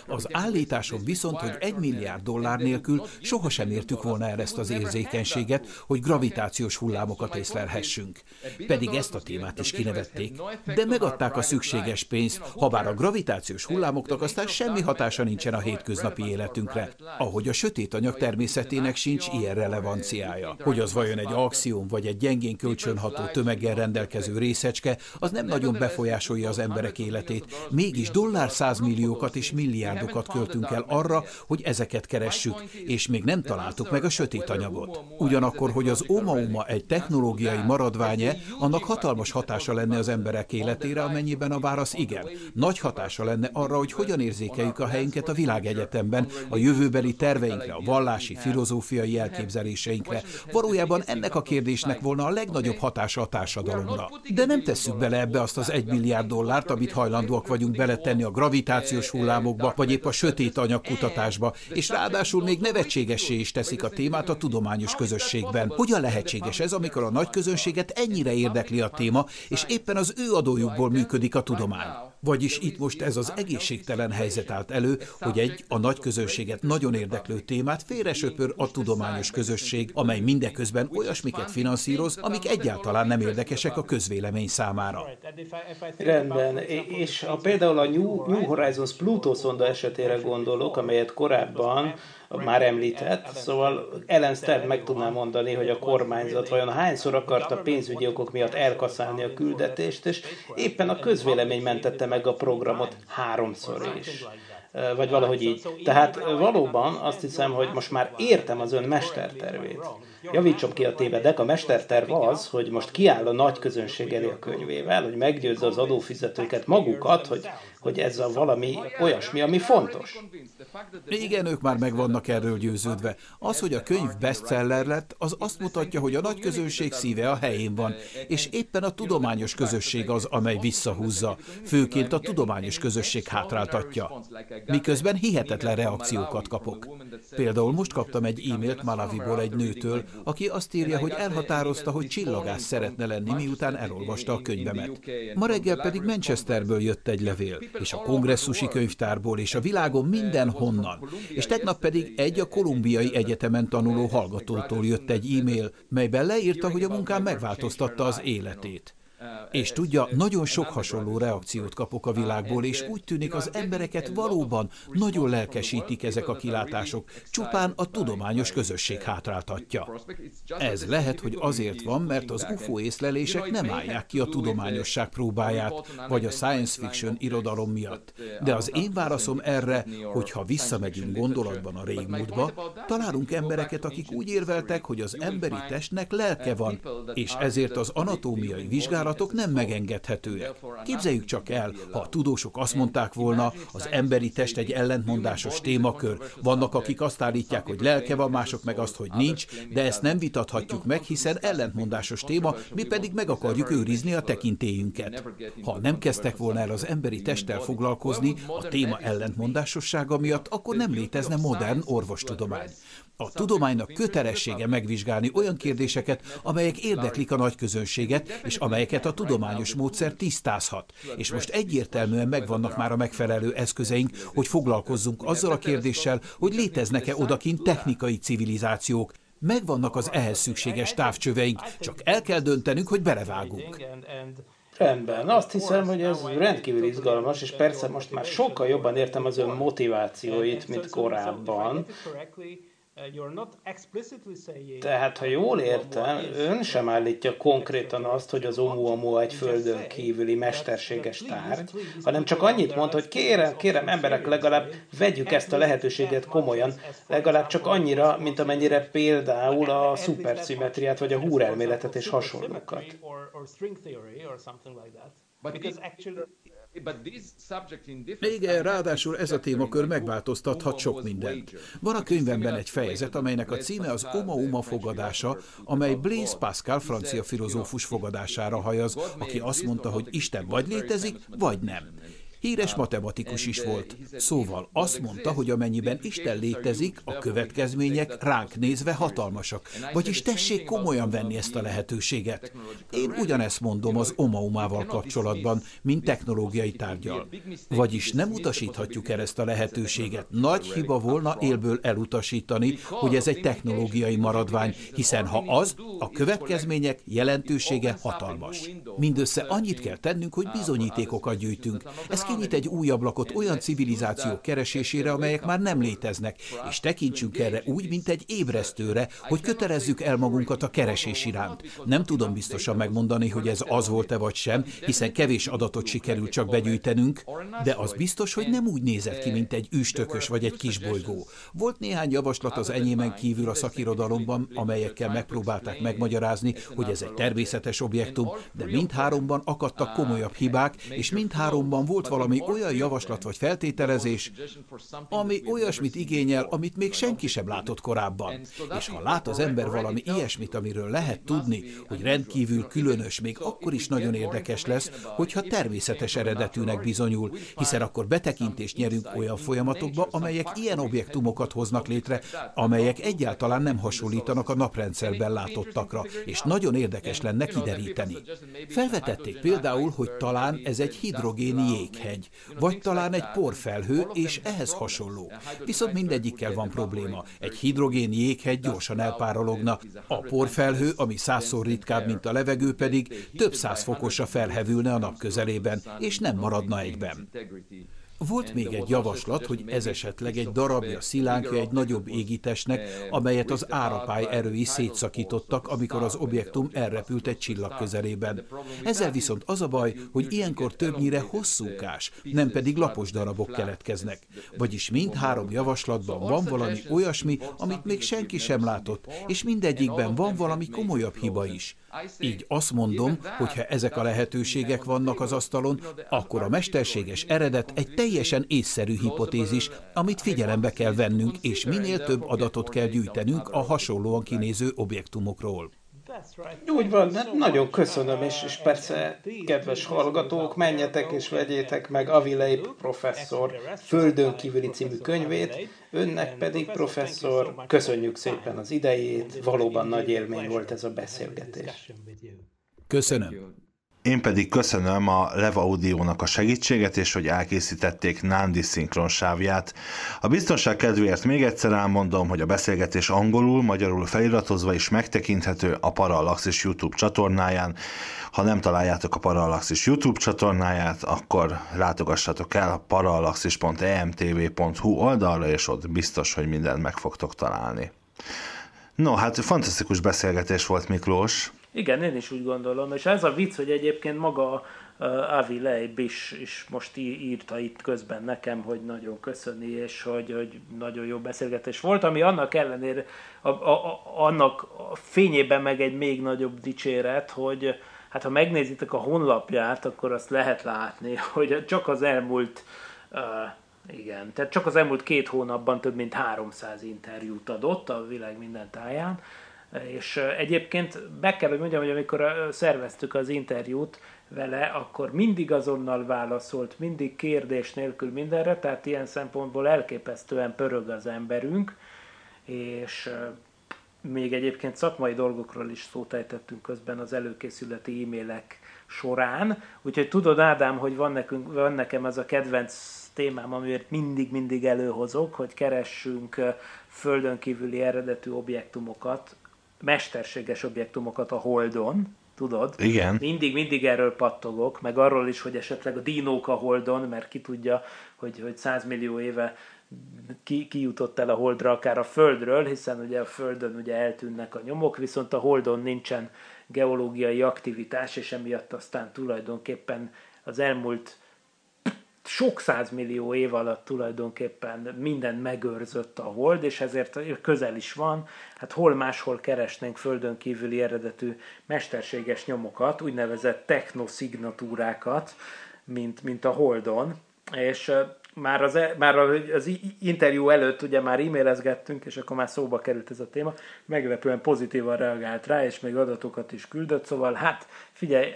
Az állításom viszont, hogy egy milliárd dollár nélkül sohasem értük volna el ezt az érzékenységet, hogy gravitációs hullámokat észlelhessünk. Pedig ezt a témát is kinevették, de megadták a szükséges pénzt, ha bár a gravitációs hullámoknak aztán semmi hatása nincsen a hétköznapi életünkre, ahogy a sötét anyag természetének sincs ilyen relevanciája. Hogy az vajon egy axióm vagy egy gyengén kölcsönható tömeggel rendelkező részecske, az nem nagyon befolyásolja az emberek életét. Mégis dollár százmilliókat és milliárdokat költünk el arra, hogy ezeket keressük, és még nem találtuk meg a sötét anyagot. Ugyanakkor, hogy az Omauma egy technológiai maradványe, annak hatalmas hatása lenne az emberek életére, amennyiben a válasz igen. Nagy hatása lenne arra, hogy hogyan érzékeljük a helyünket a világegyetemben, a jövőbeli terveinkre, a vallási, filozófiai elképzeléseinkre. Valójában ennek a kérdésnek volna a legnagyobb hatása a társadalomra. De nem tesszük bele ebbe azt az egy milliárd dollárt, amit hajlandóak vagyunk beletenni a gravitációs hullámokba, vagy épp a sötét anyagkutatásba, és ráadásul még nevetségessé is teszik a témát a tudományos közösségben. Hogyan lehetséges ez, amikor a nagy közönséget ennyire érdekli a téma, és éppen az ő adójukból működik a tudomány? Vagyis itt most ez az egészségtelen helyzet állt elő, hogy egy a nagy közönséget nagyon érdeklő témát félresöpör a tudományos közösség, amely mindeközben olyasmiket finanszíroz, amik egyáltalán nem érdekesek a közvélemény számára. Rendben, és a, például a New, New Horizons Pluto szonda esetére gondolok, amelyet korábban már említett, szóval Ellen Stern meg tudná mondani, hogy a kormányzat vajon hányszor akarta pénzügyi okok miatt elkaszálni a küldetést, és éppen a közvélemény mentette meg a programot háromszor is. vagy valahogy így. Tehát valóban azt hiszem, hogy most már értem az ön mestertervét. Javítsom ki a tévedek, a mesterterv az, hogy most kiáll a nagy közönség elé a könyvével, hogy meggyőzze az adófizetőket magukat, hogy, hogy ez a valami olyasmi, ami fontos. Igen, ők már meg vannak erről győződve. Az, hogy a könyv bestseller lett, az azt mutatja, hogy a nagy közönség szíve a helyén van, és éppen a tudományos közösség az, amely visszahúzza, főként a tudományos közösség hátráltatja. Miközben hihetetlen reakciókat kapok. Például most kaptam egy e-mailt Malaviból egy nőtől, aki azt írja, hogy elhatározta, hogy csillagász szeretne lenni, miután elolvasta a könyvemet. Ma reggel pedig Manchesterből jött egy levél, és a kongresszusi könyvtárból, és a világon minden honnan. És tegnap pedig egy a kolumbiai egyetemen tanuló hallgatótól jött egy e-mail, melyben leírta, hogy a munkám megváltoztatta az életét. És tudja, nagyon sok hasonló reakciót kapok a világból, és úgy tűnik az embereket valóban nagyon lelkesítik ezek a kilátások, csupán a tudományos közösség hátráltatja. Ez lehet, hogy azért van, mert az UFO észlelések nem állják ki a tudományosság próbáját, vagy a science fiction irodalom miatt. De az én válaszom erre, hogy ha visszamegyünk gondolatban a régmúltba, találunk embereket, akik úgy érveltek, hogy az emberi testnek lelke van, és ezért az anatómiai vizsgálat kapcsolatok nem megengedhetőek. Képzeljük csak el, ha a tudósok azt mondták volna, az emberi test egy ellentmondásos témakör. Vannak, akik azt állítják, hogy lelke van, mások meg azt, hogy nincs, de ezt nem vitathatjuk meg, hiszen ellentmondásos téma, mi pedig meg akarjuk őrizni a tekintélyünket. Ha nem kezdtek volna el az emberi testtel foglalkozni a téma ellentmondásossága miatt, akkor nem létezne modern orvostudomány. A tudománynak kötelessége megvizsgálni olyan kérdéseket, amelyek érdeklik a nagy közönséget, és amelyeket a tudományos módszer tisztázhat. És most egyértelműen megvannak már a megfelelő eszközeink, hogy foglalkozzunk azzal a kérdéssel, hogy léteznek-e odakint technikai civilizációk, Megvannak az ehhez szükséges távcsöveink, csak el kell döntenünk, hogy belevágunk. Rendben, azt hiszem, hogy ez rendkívül izgalmas, és persze most már sokkal jobban értem az ön motivációit, mint korábban. Tehát, ha jól értem, ön sem állítja konkrétan azt, hogy az Oumuamua egy földön kívüli mesterséges tárgy, hanem csak annyit mond, hogy kérem, kérem emberek, legalább vegyük ezt a lehetőséget komolyan, legalább csak annyira, mint amennyire például a szuperszimetriát, vagy a húrelméletet és hasonlókat. Igen, ráadásul ez a témakör megváltoztathat sok mindent. Van a könyvemben egy fejezet, amelynek a címe az Oma-Uma fogadása, amely Blaise Pascal francia filozófus fogadására hajaz, aki azt mondta, hogy Isten vagy létezik, vagy nem. Híres matematikus is volt. Szóval azt mondta, hogy amennyiben Isten létezik, a következmények ránk nézve hatalmasak. Vagyis tessék komolyan venni ezt a lehetőséget. Én ugyanezt mondom az Omaumával kapcsolatban, mint technológiai tárgyal. Vagyis nem utasíthatjuk el ezt a lehetőséget. Nagy hiba volna élből elutasítani, hogy ez egy technológiai maradvány, hiszen ha az, a következmények jelentősége hatalmas. Mindössze annyit kell tennünk, hogy bizonyítékokat gyűjtünk. Ez kinyit egy új ablakot olyan civilizációk keresésére, amelyek már nem léteznek, és tekintsünk erre úgy, mint egy ébresztőre, hogy kötelezzük el magunkat a keresés iránt. Nem tudom biztosan megmondani, hogy ez az volt-e vagy sem, hiszen kevés adatot sikerült csak begyűjtenünk, de az biztos, hogy nem úgy nézett ki, mint egy üstökös vagy egy kisbolygó. Volt néhány javaslat az enyémen kívül a szakirodalomban, amelyekkel megpróbálták megmagyarázni, hogy ez egy természetes objektum, de mindháromban akadtak komolyabb hibák, és mindháromban volt valami olyan javaslat vagy feltételezés, ami olyasmit igényel, amit még senki sem látott korábban. És ha lát az ember valami ilyesmit, amiről lehet tudni, hogy rendkívül különös, még akkor is nagyon érdekes lesz, hogyha természetes eredetűnek bizonyul, hiszen akkor betekintést nyerünk olyan folyamatokba, amelyek ilyen objektumokat hoznak létre, amelyek egyáltalán nem hasonlítanak a naprendszerben látottakra, és nagyon érdekes lenne kideríteni. Felvetették például, hogy talán ez egy hidrogén jéghegy hegy, vagy talán egy porfelhő, és ehhez hasonló. Viszont mindegyikkel van probléma. Egy hidrogén jéghegy gyorsan elpárologna, a porfelhő, ami százszor ritkább, mint a levegő pedig, több száz fokosra felhevülne a nap közelében, és nem maradna egyben. Volt még egy javaslat, hogy ez esetleg egy darabja szilánkja egy nagyobb égitesnek, amelyet az árapály erői szétszakítottak, amikor az objektum elrepült egy csillag közelében. Ezzel viszont az a baj, hogy ilyenkor többnyire hosszúkás, nem pedig lapos darabok keletkeznek. Vagyis mind három javaslatban van valami olyasmi, amit még senki sem látott, és mindegyikben van valami komolyabb hiba is. Így azt mondom, hogy ha ezek a lehetőségek vannak az asztalon, akkor a mesterséges eredet egy teljesen észszerű hipotézis, amit figyelembe kell vennünk, és minél több adatot kell gyűjtenünk a hasonlóan kinéző objektumokról. Úgy van, de nagyon köszönöm, és, és persze, kedves hallgatók, menjetek és vegyétek meg Avileip professzor Földön kívüli című könyvét, önnek pedig professzor, köszönjük szépen az idejét, valóban nagy élmény volt ez a beszélgetés. Köszönöm. Én pedig köszönöm a Leva Audio-nak a segítséget, és hogy elkészítették Nandi szinkron sávját. A biztonság kedvéért még egyszer elmondom, hogy a beszélgetés angolul, magyarul feliratozva is megtekinthető a Parallaxis YouTube csatornáján. Ha nem találjátok a Parallaxis YouTube csatornáját, akkor látogassatok el a parallaxis.emtv.hu oldalra, és ott biztos, hogy mindent meg fogtok találni. No, hát fantasztikus beszélgetés volt Miklós. Igen, én is úgy gondolom, és ez a vicc, hogy egyébként maga uh, Avi Leib is, is most írta itt közben nekem, hogy nagyon köszöni, és hogy, hogy nagyon jó beszélgetés volt, ami annak ellenére, a, a, a, annak fényében meg egy még nagyobb dicséret, hogy hát ha megnézitek a honlapját, akkor azt lehet látni, [LAUGHS] hogy csak az elmúlt uh, igen, tehát csak az elmúlt két hónapban több mint 300 interjút adott a világ minden táján, és egyébként be kell, hogy mondjam, hogy amikor szerveztük az interjút vele, akkor mindig azonnal válaszolt, mindig kérdés nélkül mindenre, tehát ilyen szempontból elképesztően pörög az emberünk, és még egyébként szakmai dolgokról is szót ejtettünk közben az előkészületi e-mailek során. Úgyhogy tudod, Ádám, hogy van, nekünk, van nekem ez a kedvenc témám, amiért mindig-mindig előhozok, hogy keressünk földön kívüli eredetű objektumokat, mesterséges objektumokat a Holdon, tudod? Igen. Mindig, mindig erről pattogok, meg arról is, hogy esetleg a dinók a Holdon, mert ki tudja, hogy, hogy 100 millió éve ki, ki jutott el a Holdra, akár a Földről, hiszen ugye a Földön ugye eltűnnek a nyomok, viszont a Holdon nincsen geológiai aktivitás, és emiatt aztán tulajdonképpen az elmúlt sok százmillió év alatt tulajdonképpen minden megőrzött a hold, és ezért közel is van. Hát hol máshol keresnénk földön kívüli eredetű mesterséges nyomokat, úgynevezett technoszignatúrákat, mint, mint a holdon. És már az, e, már az interjú előtt ugye már e-mailezgettünk, és akkor már szóba került ez a téma, meglepően pozitívan reagált rá, és még adatokat is küldött, szóval hát figyelj,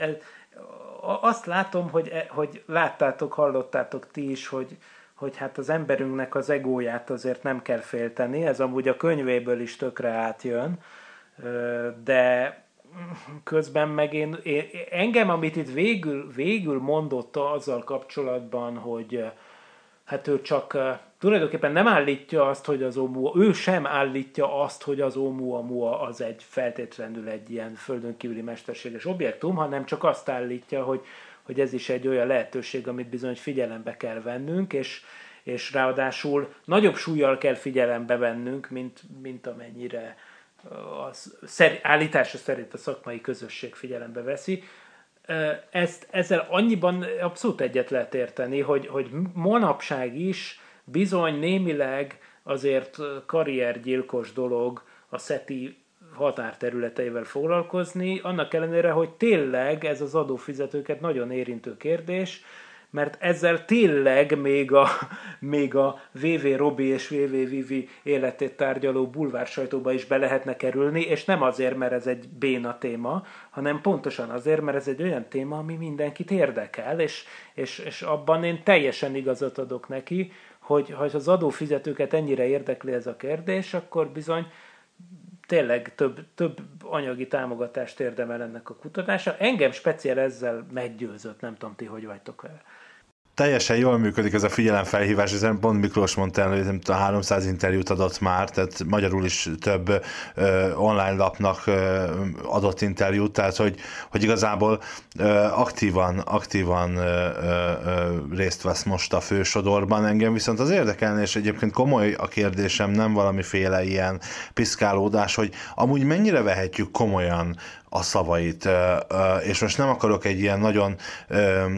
azt látom, hogy, e, hogy láttátok, hallottátok ti is, hogy, hogy hát az emberünknek az egóját azért nem kell félteni, ez amúgy a könyvéből is tökre átjön, de közben meg én, én engem, amit itt végül, végül mondott azzal kapcsolatban, hogy hát ő csak tulajdonképpen nem állítja azt, hogy az Oumuamua, ő sem állítja azt, hogy az Oumuamua az egy feltétlenül egy ilyen földön kívüli mesterséges objektum, hanem csak azt állítja, hogy, hogy ez is egy olyan lehetőség, amit bizony figyelembe kell vennünk, és, és ráadásul nagyobb súlyjal kell figyelembe vennünk, mint, mint amennyire az állítása szerint a szakmai közösség figyelembe veszi ezt, ezzel annyiban abszolút egyet lehet érteni, hogy, hogy manapság is bizony némileg azért karriergyilkos dolog a SETI határterületeivel foglalkozni, annak ellenére, hogy tényleg ez az adófizetőket nagyon érintő kérdés, mert ezzel tényleg még a, még a VV Robi és VV Vivi életét tárgyaló bulvár sajtóba is be lehetne kerülni, és nem azért, mert ez egy béna téma, hanem pontosan azért, mert ez egy olyan téma, ami mindenkit érdekel, és, és, és abban én teljesen igazat adok neki, hogy ha az adófizetőket ennyire érdekli ez a kérdés, akkor bizony tényleg több, több anyagi támogatást érdemel ennek a kutatása. Engem speciál ezzel meggyőzött, nem tudom ti, hogy vagytok vele teljesen jól működik ez a figyelemfelhívás, ezen pont Miklós mondta el, hogy nem tudom, 300 interjút adott már, tehát magyarul is több ö, online lapnak ö, adott interjút, tehát hogy, hogy igazából ö, aktívan, aktívan ö, ö, részt vesz most a fősodorban. Engem viszont az érdekelne, és egyébként komoly a kérdésem, nem valamiféle ilyen piszkálódás, hogy amúgy mennyire vehetjük komolyan a szavait, és most nem akarok egy ilyen nagyon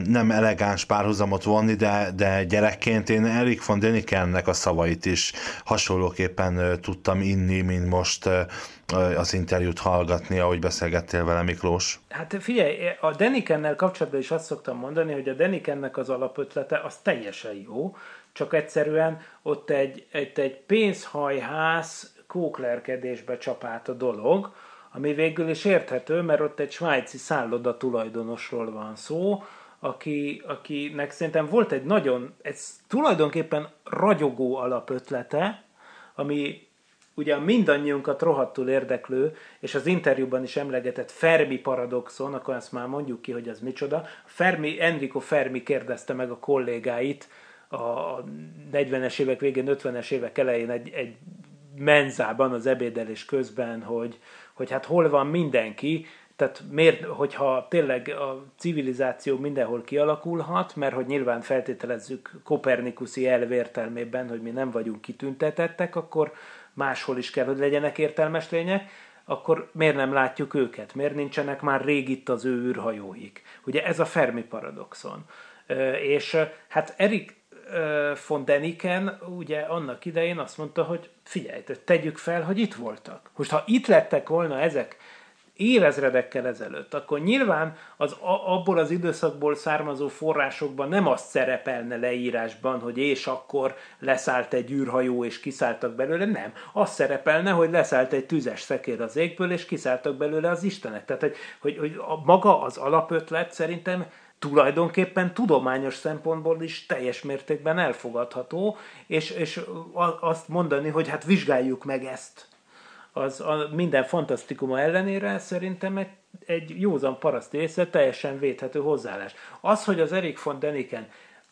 nem elegáns párhuzamot vonni, de, de gyerekként én Erik von Denikennek a szavait is hasonlóképpen tudtam inni, mint most az interjút hallgatni, ahogy beszélgettél vele, Miklós. Hát figyelj, a Denikennel kapcsolatban is azt szoktam mondani, hogy a Denikennek az alapötlete az teljesen jó, csak egyszerűen ott egy, egy, egy pénzhajház kóklerkedésbe csapált a dolog, ami végül is érthető, mert ott egy svájci szálloda tulajdonosról van szó, aki, akinek szerintem volt egy nagyon, ez tulajdonképpen ragyogó alapötlete, ami ugye mindannyiunkat rohadtul érdeklő, és az interjúban is emlegetett Fermi paradoxon, akkor azt már mondjuk ki, hogy az micsoda. Fermi, Enrico Fermi kérdezte meg a kollégáit a 40-es évek végén, 50-es évek elején egy, egy menzában az ebédelés közben, hogy, hogy hát hol van mindenki, tehát miért, hogyha tényleg a civilizáció mindenhol kialakulhat, mert hogy nyilván feltételezzük kopernikuszi elv értelmében, hogy mi nem vagyunk kitüntetettek, akkor máshol is kell, hogy legyenek értelmes lények, akkor miért nem látjuk őket? Miért nincsenek már rég itt az ő űrhajóik? Ugye ez a Fermi paradoxon. És hát Erik von Deniken ugye annak idején azt mondta, hogy figyelj, tegyük fel, hogy itt voltak. Most ha itt lettek volna ezek évezredekkel ezelőtt, akkor nyilván az, abból az időszakból származó forrásokban nem azt szerepelne leírásban, hogy és akkor leszállt egy űrhajó és kiszálltak belőle, nem. Az szerepelne, hogy leszállt egy tüzes szekér az égből és kiszálltak belőle az Istenek. Tehát, hogy, hogy, hogy a, maga az alapötlet szerintem tulajdonképpen tudományos szempontból is teljes mértékben elfogadható, és, és azt mondani, hogy hát vizsgáljuk meg ezt az a minden fantasztikuma ellenére szerintem egy, egy józan paraszt észre teljesen védhető hozzáállás. Az, hogy az Erik von Deniken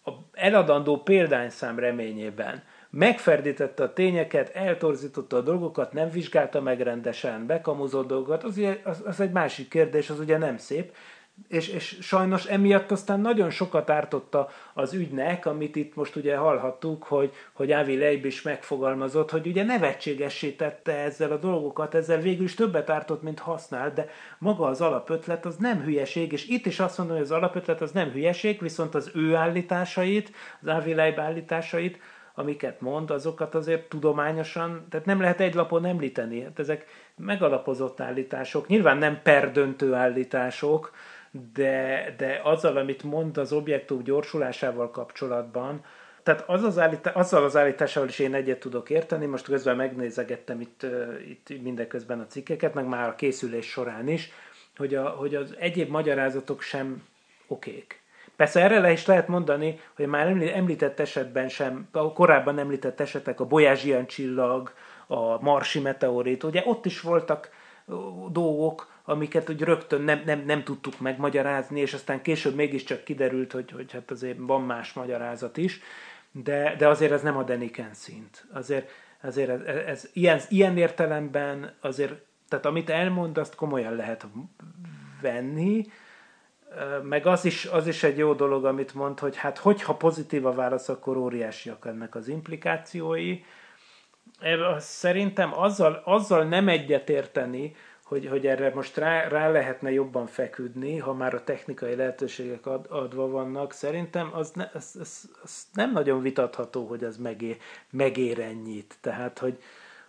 a eladandó példányszám reményében megferdítette a tényeket, eltorzította a dolgokat, nem vizsgálta meg rendesen, bekamuzott dolgokat, az, ugye, az, az egy másik kérdés, az ugye nem szép, és, és sajnos emiatt aztán nagyon sokat ártotta az ügynek, amit itt most ugye hallhattuk, hogy, hogy Avi Leib is megfogalmazott, hogy ugye nevetségessé tette ezzel a dolgokat, ezzel végül is többet ártott, mint használ, de maga az alapötlet az nem hülyeség, és itt is azt mondom, hogy az alapötlet az nem hülyeség, viszont az ő állításait, az Avi Leib állításait, amiket mond, azokat azért tudományosan, tehát nem lehet egy lapon említeni. Hát ezek megalapozott állítások, nyilván nem perdöntő állítások, de, de azzal, amit mond az objektum gyorsulásával kapcsolatban, tehát az az állítá, azzal az állításával is én egyet tudok érteni, most közben megnézegettem itt, itt mindeközben a cikkeket, meg már a készülés során is, hogy, a, hogy az egyéb magyarázatok sem okék. Persze erre le is lehet mondani, hogy már említett esetben sem, a korábban említett esetek, a Bolyázsian csillag, a Marsi meteorit, ugye ott is voltak dolgok, amiket úgy rögtön nem, nem, nem tudtuk megmagyarázni, és aztán később mégiscsak kiderült, hogy, hogy hát azért van más magyarázat is, de, de azért ez nem a Deniken szint. Azért, azért ez, ez ilyen, ilyen értelemben azért, tehát amit elmond, azt komolyan lehet venni, meg az is, az is egy jó dolog, amit mond, hogy hát hogyha pozitív a válasz, akkor óriásiak ennek az implikációi. Szerintem azzal, azzal nem egyetérteni, hogy, hogy erre most rá, rá lehetne jobban feküdni, ha már a technikai lehetőségek ad, adva vannak. Szerintem az, ne, az, az, az nem nagyon vitatható, hogy az megér, megér ennyit. Tehát, hogy,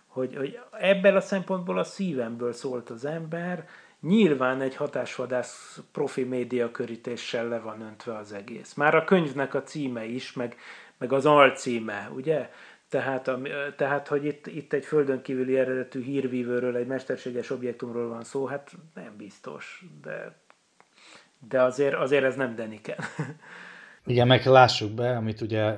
hogy, hogy ebben a szempontból a szívemből szólt az ember, nyilván egy hatásvadász profi média körítéssel le van öntve az egész. Már a könyvnek a címe is, meg, meg az alcíme, ugye? Tehát, a, tehát hogy itt, itt egy földön kívüli eredetű hírvívőről, egy mesterséges objektumról van szó, hát nem biztos, de, de azért, azért ez nem Deniken. [LAUGHS] Igen, meg lássuk be, amit ugye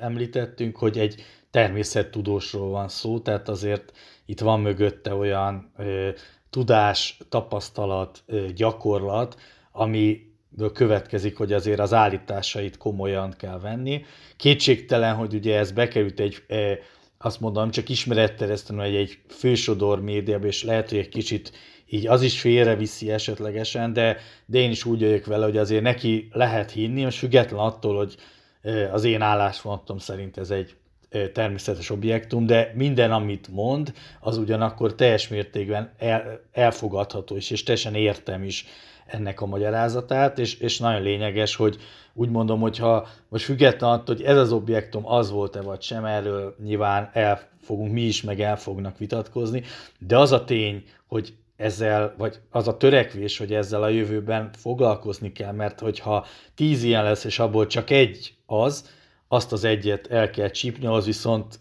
említettünk, hogy egy természettudósról van szó, tehát azért itt van mögötte olyan ö, tudás, tapasztalat, ö, gyakorlat, ami következik, hogy azért az állításait komolyan kell venni. Kétségtelen, hogy ugye ez bekerült egy, e, azt mondom, csak ismeretteresztően, hogy egy fősodor médiába, és lehet, hogy egy kicsit így az is félreviszi esetlegesen, de, de én is úgy vagyok vele, hogy azért neki lehet hinni, most független attól, hogy e, az én álláspontom szerint ez egy e, természetes objektum, de minden, amit mond, az ugyanakkor teljes mértékben el, elfogadható is, és teljesen értem is ennek a magyarázatát, és, és nagyon lényeges, hogy úgy mondom, hogyha most független attól, hogy ez az objektum az volt-e vagy sem, erről nyilván el fogunk mi is, meg el fognak vitatkozni, de az a tény, hogy ezzel, vagy az a törekvés, hogy ezzel a jövőben foglalkozni kell, mert hogyha tíz ilyen lesz, és abból csak egy az, azt az egyet el kell csípni, az viszont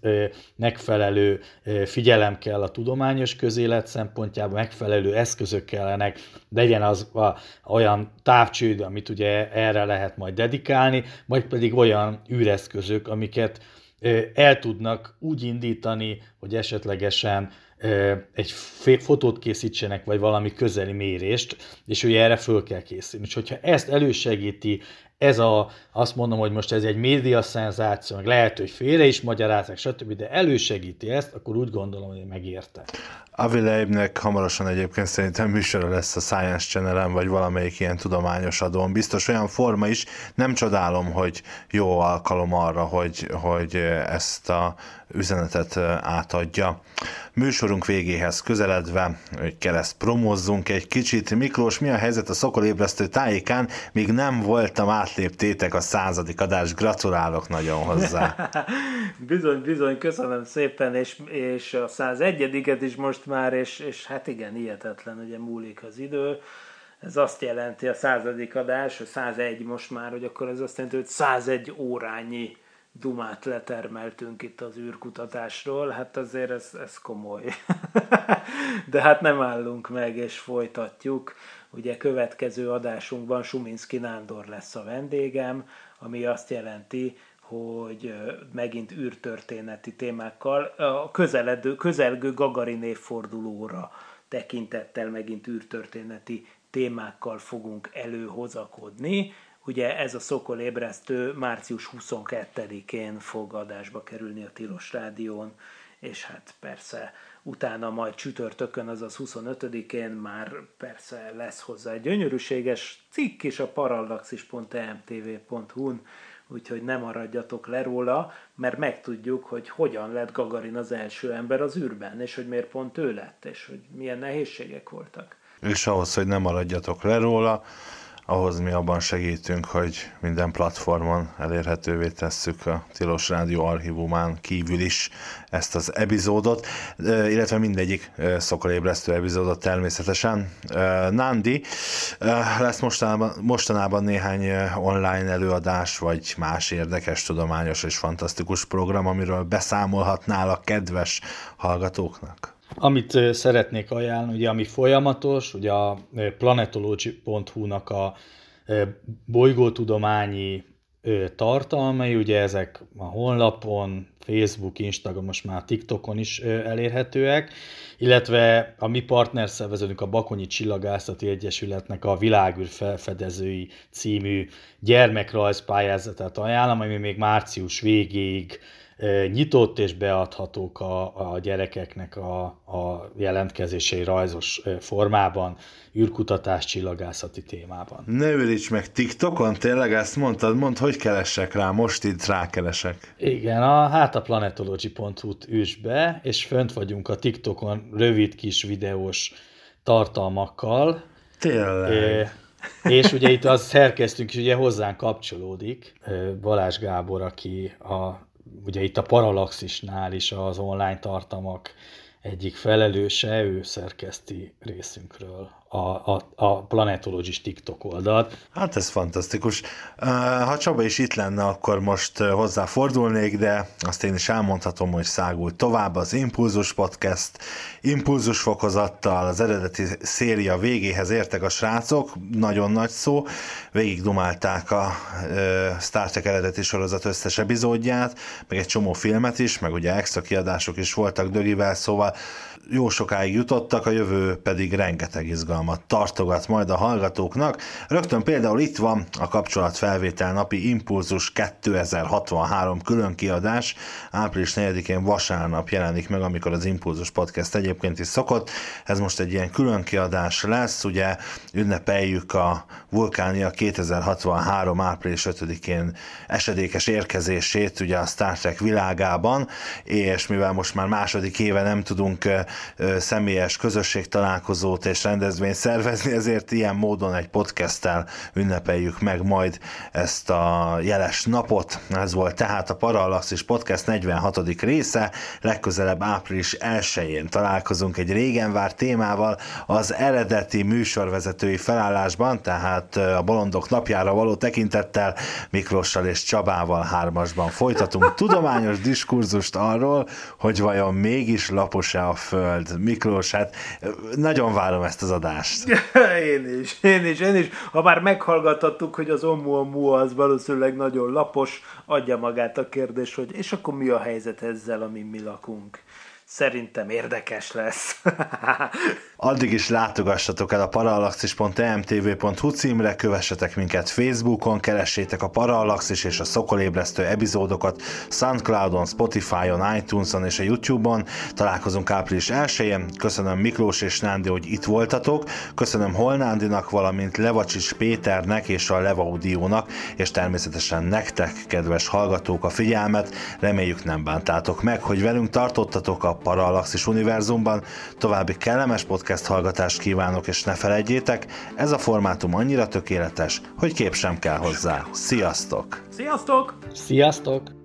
megfelelő figyelem kell a tudományos közélet szempontjában, megfelelő eszközök kellenek, legyen az a, olyan távcsőd, amit ugye erre lehet majd dedikálni, vagy pedig olyan űreszközök, amiket el tudnak úgy indítani, hogy esetlegesen egy fotót készítsenek, vagy valami közeli mérést, és ugye erre föl kell készülni. És hogyha ezt elősegíti ez a, azt mondom, hogy most ez egy média szenzáció, meg lehet, hogy félre is magyarázzák, stb., de elősegíti ezt, akkor úgy gondolom, hogy megérte. Avi Leibnek hamarosan egyébként szerintem műsora lesz a Science channel vagy valamelyik ilyen tudományos adón. Biztos olyan forma is, nem csodálom, hogy jó alkalom arra, hogy, hogy ezt a üzenetet átadja. Műsorunk végéhez közeledve, hogy kereszt promozzunk egy kicsit. Miklós, mi a helyzet a szokolébresztő tájékán? Még nem voltam, átléptétek a századik adás, gratulálok nagyon hozzá. [LAUGHS] bizony, bizony, köszönöm szépen, és, és a 101 is most már, és, és hát igen, hihetetlen, ugye múlik az idő. Ez azt jelenti a századik adás, a 101 most már, hogy akkor ez azt jelenti, hogy 101 órányi dumát letermeltünk itt az űrkutatásról, hát azért ez, ez komoly. [LAUGHS] De hát nem állunk meg, és folytatjuk. Ugye következő adásunkban Suminski Nándor lesz a vendégem, ami azt jelenti, hogy megint űrtörténeti témákkal a közeledő, közelgő Gagarin évfordulóra tekintettel megint űrtörténeti témákkal fogunk előhozakodni. Ugye ez a Szokol ébresztő március 22-én fog adásba kerülni a Tilos Rádión, és hát persze utána majd csütörtökön, azaz 25-én már persze lesz hozzá egy gyönyörűséges cikk is a parallaxis.emtv.hu-n, úgyhogy nem maradjatok le róla, mert megtudjuk, hogy hogyan lett Gagarin az első ember az űrben, és hogy miért pont ő lett, és hogy milyen nehézségek voltak. És ahhoz, hogy nem maradjatok le róla, ahhoz mi abban segítünk, hogy minden platformon elérhetővé tesszük a Tilos Rádió archívumán kívül is ezt az epizódot, illetve mindegyik szokolébresztő epizódot természetesen. Nandi, lesz mostanában, mostanában néhány online előadás, vagy más érdekes, tudományos és fantasztikus program, amiről beszámolhatnál a kedves hallgatóknak? Amit szeretnék ajánlani, ugye ami folyamatos, ugye a planetology.hu-nak a bolygótudományi tartalmai, ugye ezek a honlapon, Facebook, Instagram, most már TikTokon is elérhetőek, illetve a mi partnerszervezőnk a Bakonyi Csillagászati Egyesületnek a Világűr felfedezői című gyermekrajzpályázatát ajánlom, ami még március végéig nyitott és beadhatók a, a gyerekeknek a, a jelentkezései rajzos formában, űrkutatás, csillagászati témában. Ne ülíts meg TikTokon, tényleg ezt mondtad? Mondd, hogy keresek rá, most itt rákeresek. Igen, a, hát a planetology.hu-t űs be, és fönt vagyunk a TikTokon rövid kis videós tartalmakkal. Tényleg. É, és ugye itt az szerkesztünk is ugye hozzánk kapcsolódik, Balázs Gábor, aki a ugye itt a Parallaxisnál is az online tartalmak egyik felelőse, ő szerkeszti részünkről a, a, a Planetologist TikTok oldalt. Hát ez fantasztikus. Ha Csaba is itt lenne, akkor most hozzáfordulnék, de azt én is elmondhatom, hogy szágult tovább az Impulzus Podcast. Impulzus fokozattal az eredeti széria végéhez értek a srácok, nagyon nagy szó. Végig dumálták a Star Trek eredeti sorozat összes epizódját, meg egy csomó filmet is, meg ugye extra kiadások is voltak Dögivel, szóval jó sokáig jutottak, a jövő pedig rengeteg izgalmat tartogat majd a hallgatóknak. Rögtön például itt van a kapcsolatfelvétel napi Impulzus 2063 külön kiadás. Április 4-én vasárnap jelenik meg, amikor az Impulzus Podcast egyébként is szokott. Ez most egy ilyen külön kiadás lesz, ugye ünnepeljük a Vulkánia 2063 április 5-én esedékes érkezését ugye a Star Trek világában, és mivel most már második éve nem tudunk személyes közösség találkozót és rendezvényt szervezni, ezért ilyen módon egy podcasttel ünnepeljük meg majd ezt a jeles napot. Ez volt tehát a Parallaxis Podcast 46. része, legközelebb április 1-én találkozunk egy régen vár témával az eredeti műsorvezetői felállásban, tehát a Bolondok napjára való tekintettel Miklossal és Csabával hármasban folytatunk tudományos diskurzust arról, hogy vajon mégis lapos-e a föld Föld, Miklós, hát nagyon várom ezt az adást. [LAUGHS] én is, én is, én is. Ha már meghallgathattuk, hogy az Oumuamua az valószínűleg nagyon lapos, adja magát a kérdés, hogy és akkor mi a helyzet ezzel, amin mi lakunk. Szerintem érdekes lesz. [LAUGHS] Addig is látogassatok el a parallaxis.emtv.hu címre, kövessetek minket Facebookon, keressétek a Parallaxis és a Szokolébresztő epizódokat Soundcloudon, Spotify-on, iTunes-on és a YouTube-on. Találkozunk április 1-én. Köszönöm Miklós és Nándi, hogy itt voltatok. Köszönöm Holnándinak, valamint Levacsis Péternek és a Levaudiónak, és természetesen nektek, kedves hallgatók, a figyelmet. Reméljük nem bántátok meg, hogy velünk tartottatok a Parallaxis univerzumban. További kellemes podcast hallgatást kívánok, és ne felejtjétek, ez a formátum annyira tökéletes, hogy kép sem kell hozzá. Sziasztok! Sziasztok! Sziasztok!